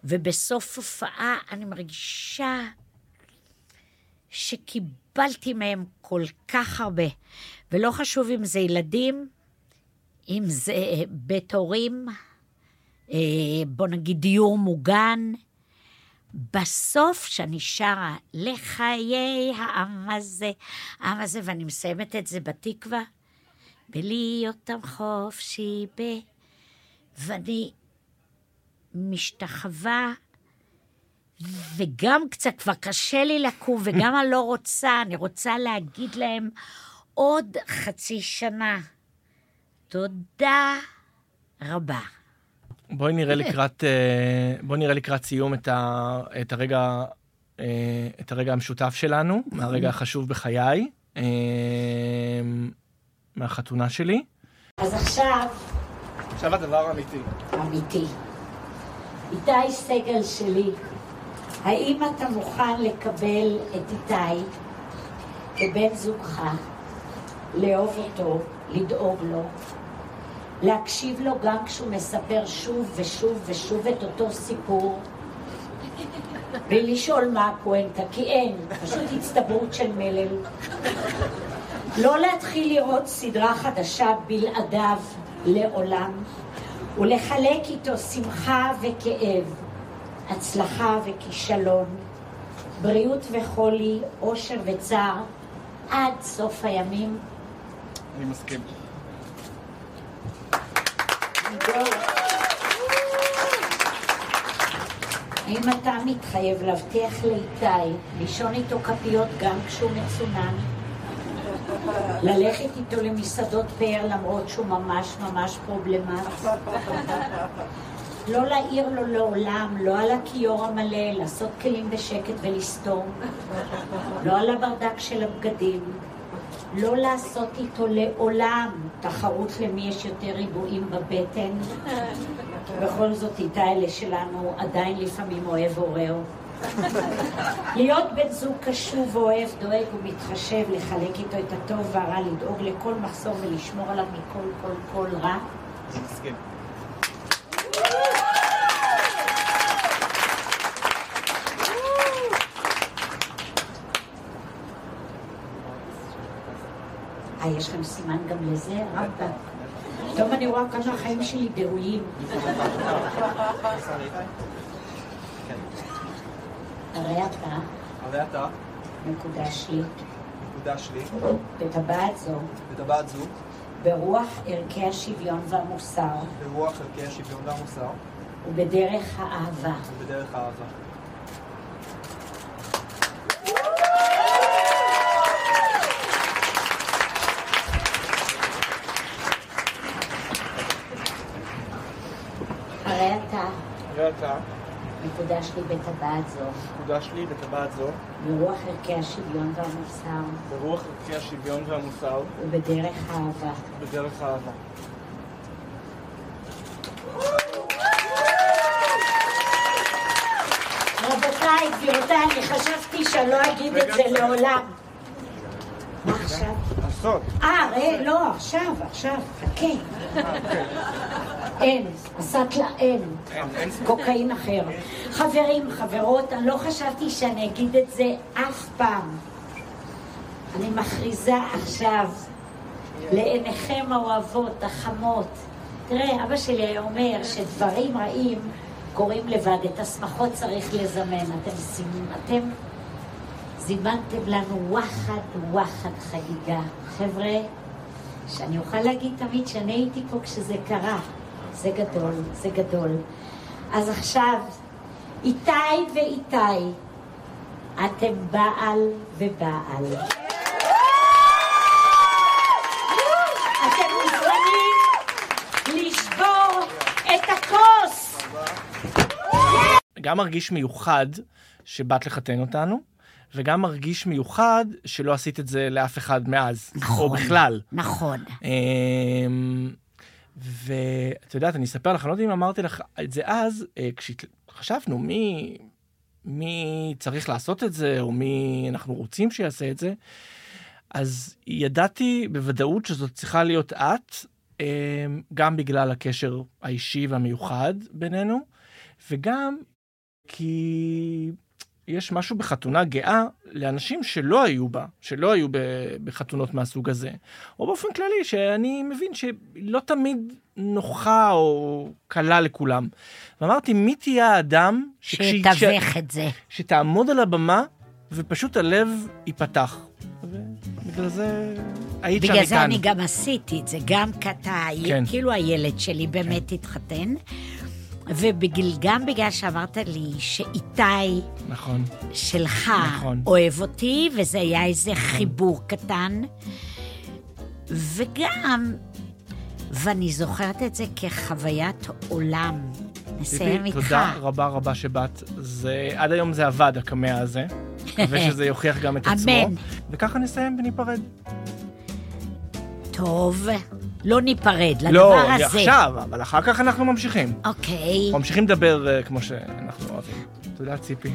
ובסוף הופעה אני מרגישה שקיבלתי מהם כל כך הרבה. ולא חשוב אם זה ילדים, אם זה בית הורים, אה, בוא נגיד דיור מוגן. בסוף, שאני שרה לחיי העם הזה, העם הזה, ואני מסיימת את זה בתקווה, בלהיות עם חופשי ב... ואני משתחווה, וגם קצת כבר קשה לי לקום, וגם אני לא רוצה, אני רוצה להגיד להם עוד חצי שנה. תודה רבה. בואי נראה לקראת, אה, בואי נראה לקראת סיום את, ה, את, הרגע, אה, את הרגע המשותף שלנו, מהרגע החשוב בחיי, אה, מהחתונה שלי. אז עכשיו, עכשיו הדבר האמיתי. אמיתי. איתי סגל שלי, האם אתה מוכן לקבל את איתי כבן זוגך, לאהוב אותו, לדאוג לו, להקשיב לו גם כשהוא מספר שוב ושוב ושוב את אותו סיפור, בלי לשאול מה הפואנטה, כי אין, פשוט הצטברות של מלל. לא להתחיל לראות סדרה חדשה בלעדיו לעולם, ולחלק איתו שמחה וכאב, הצלחה וכישלון, בריאות וחולי, אושר וצער, עד סוף הימים. אני מסכים. האם אתה מתחייב להבטיח לאיתי לישון איתו כפיות גם כשהוא מצונן? ללכת איתו למסעדות פאר למרות שהוא ממש ממש פרובלמט? לא להעיר לו לעולם, לא על הכיור המלא, לעשות כלים בשקט ולסתום, לא על הברדק של הבגדים, לא לעשות איתו לעולם תחרות למי יש יותר ריבועים בבטן. בכל זאת, איתה אלה שלנו עדיין לפעמים אוהב הורהו. להיות בן זוג קשוב, אוהב, דואג ומתחשב, לחלק איתו את הטוב והרע, לדאוג לכל מחסור ולשמור עליו מכל כל כל רע. אני מסכים. אה, יש לכם סימן גם לזה? רבאק. טוב, אני רואה כמה החיים שלי דהויים. הרי אתה הרי אתה מקודש לי, מקודש לי, בטבעת זו, בטבעת זו, ברוח ערכי השוויון והמוסר, ברוח ערכי השוויון והמוסר, ובדרך האהבה. ובדרך האהבה. הרי אתה הרי אתה מקודש לי בטבעת זו, מקודש לי בטבעת זו, ברוח ערכי השוויון והמוסר, ברוח ערכי השוויון והמוסר, ובדרך האהבה. בדרך האהבה. רבותיי, יקירותיי, אני חשבתי שאני לא אגיד את זה לעולם. מה עכשיו? אה, ראה, לא, עכשיו, עכשיו, חכה. אין, הסטלה אין. קוקאין אחר. חברים, חברות, אני לא חשבתי שאני אגיד את זה אף פעם. אני מכריזה עכשיו לעיניכם האוהבות, החמות. תראה, אבא שלי היה אומר שדברים רעים קורים לבד, את השמחות צריך לזמן. אתם, אתם זימנתם לנו וואחד וואחד חגיגה. חבר'ה, שאני אוכל להגיד תמיד שאני הייתי פה כשזה קרה. זה גדול, זה גדול. אז עכשיו, איתי ואיתי, אתם בעל ובעל. אתם מוזמנים לשבור את הכוס! גם מרגיש מיוחד שבאת לחתן אותנו, וגם מרגיש מיוחד שלא עשית את זה לאף אחד מאז. נכון. או בכלל. נכון. ואת יודעת, אני אספר לך, אני לא יודע אם אמרתי לך את זה אז, אה, כשחשבנו מי, מי צריך לעשות את זה, או מי אנחנו רוצים שיעשה את זה, אז ידעתי בוודאות שזאת צריכה להיות את, אמ, גם בגלל הקשר האישי והמיוחד בינינו, וגם כי יש משהו בחתונה גאה לאנשים שלא היו בה, שלא היו בחתונות מהסוג הזה, או באופן כללי, שאני מבין שלא תמיד נוחה או קלה לכולם. ואמרתי, מי תהיה האדם שיתווך את זה. שתעמוד על הבמה ופשוט הלב ייפתח. ובגלל זה היית שם בגלל זה. אני גם עשיתי את זה, גם כתה, כן. כאילו הילד שלי באמת התחתן. וגם בגלל שאמרת לי שאיתי נכון. שלך נכון. אוהב אותי, וזה היה איזה חיבור קטן. וגם, ואני זוכרת את זה כחוויית עולם. נסיים איתך. תודה רבה רבה שבאת. זה, עד היום זה עבד, הקמע הזה. מקווה שזה יוכיח גם את עצמו. אמן. וככה נסיים וניפרד. טוב, לא ניפרד, לדבר לא, הזה. עכשיו, אבל אחר כך אנחנו ממשיכים. אוקיי. ממשיכים לדבר אה, כמו שאנחנו אוהבים. תודה, ציפי.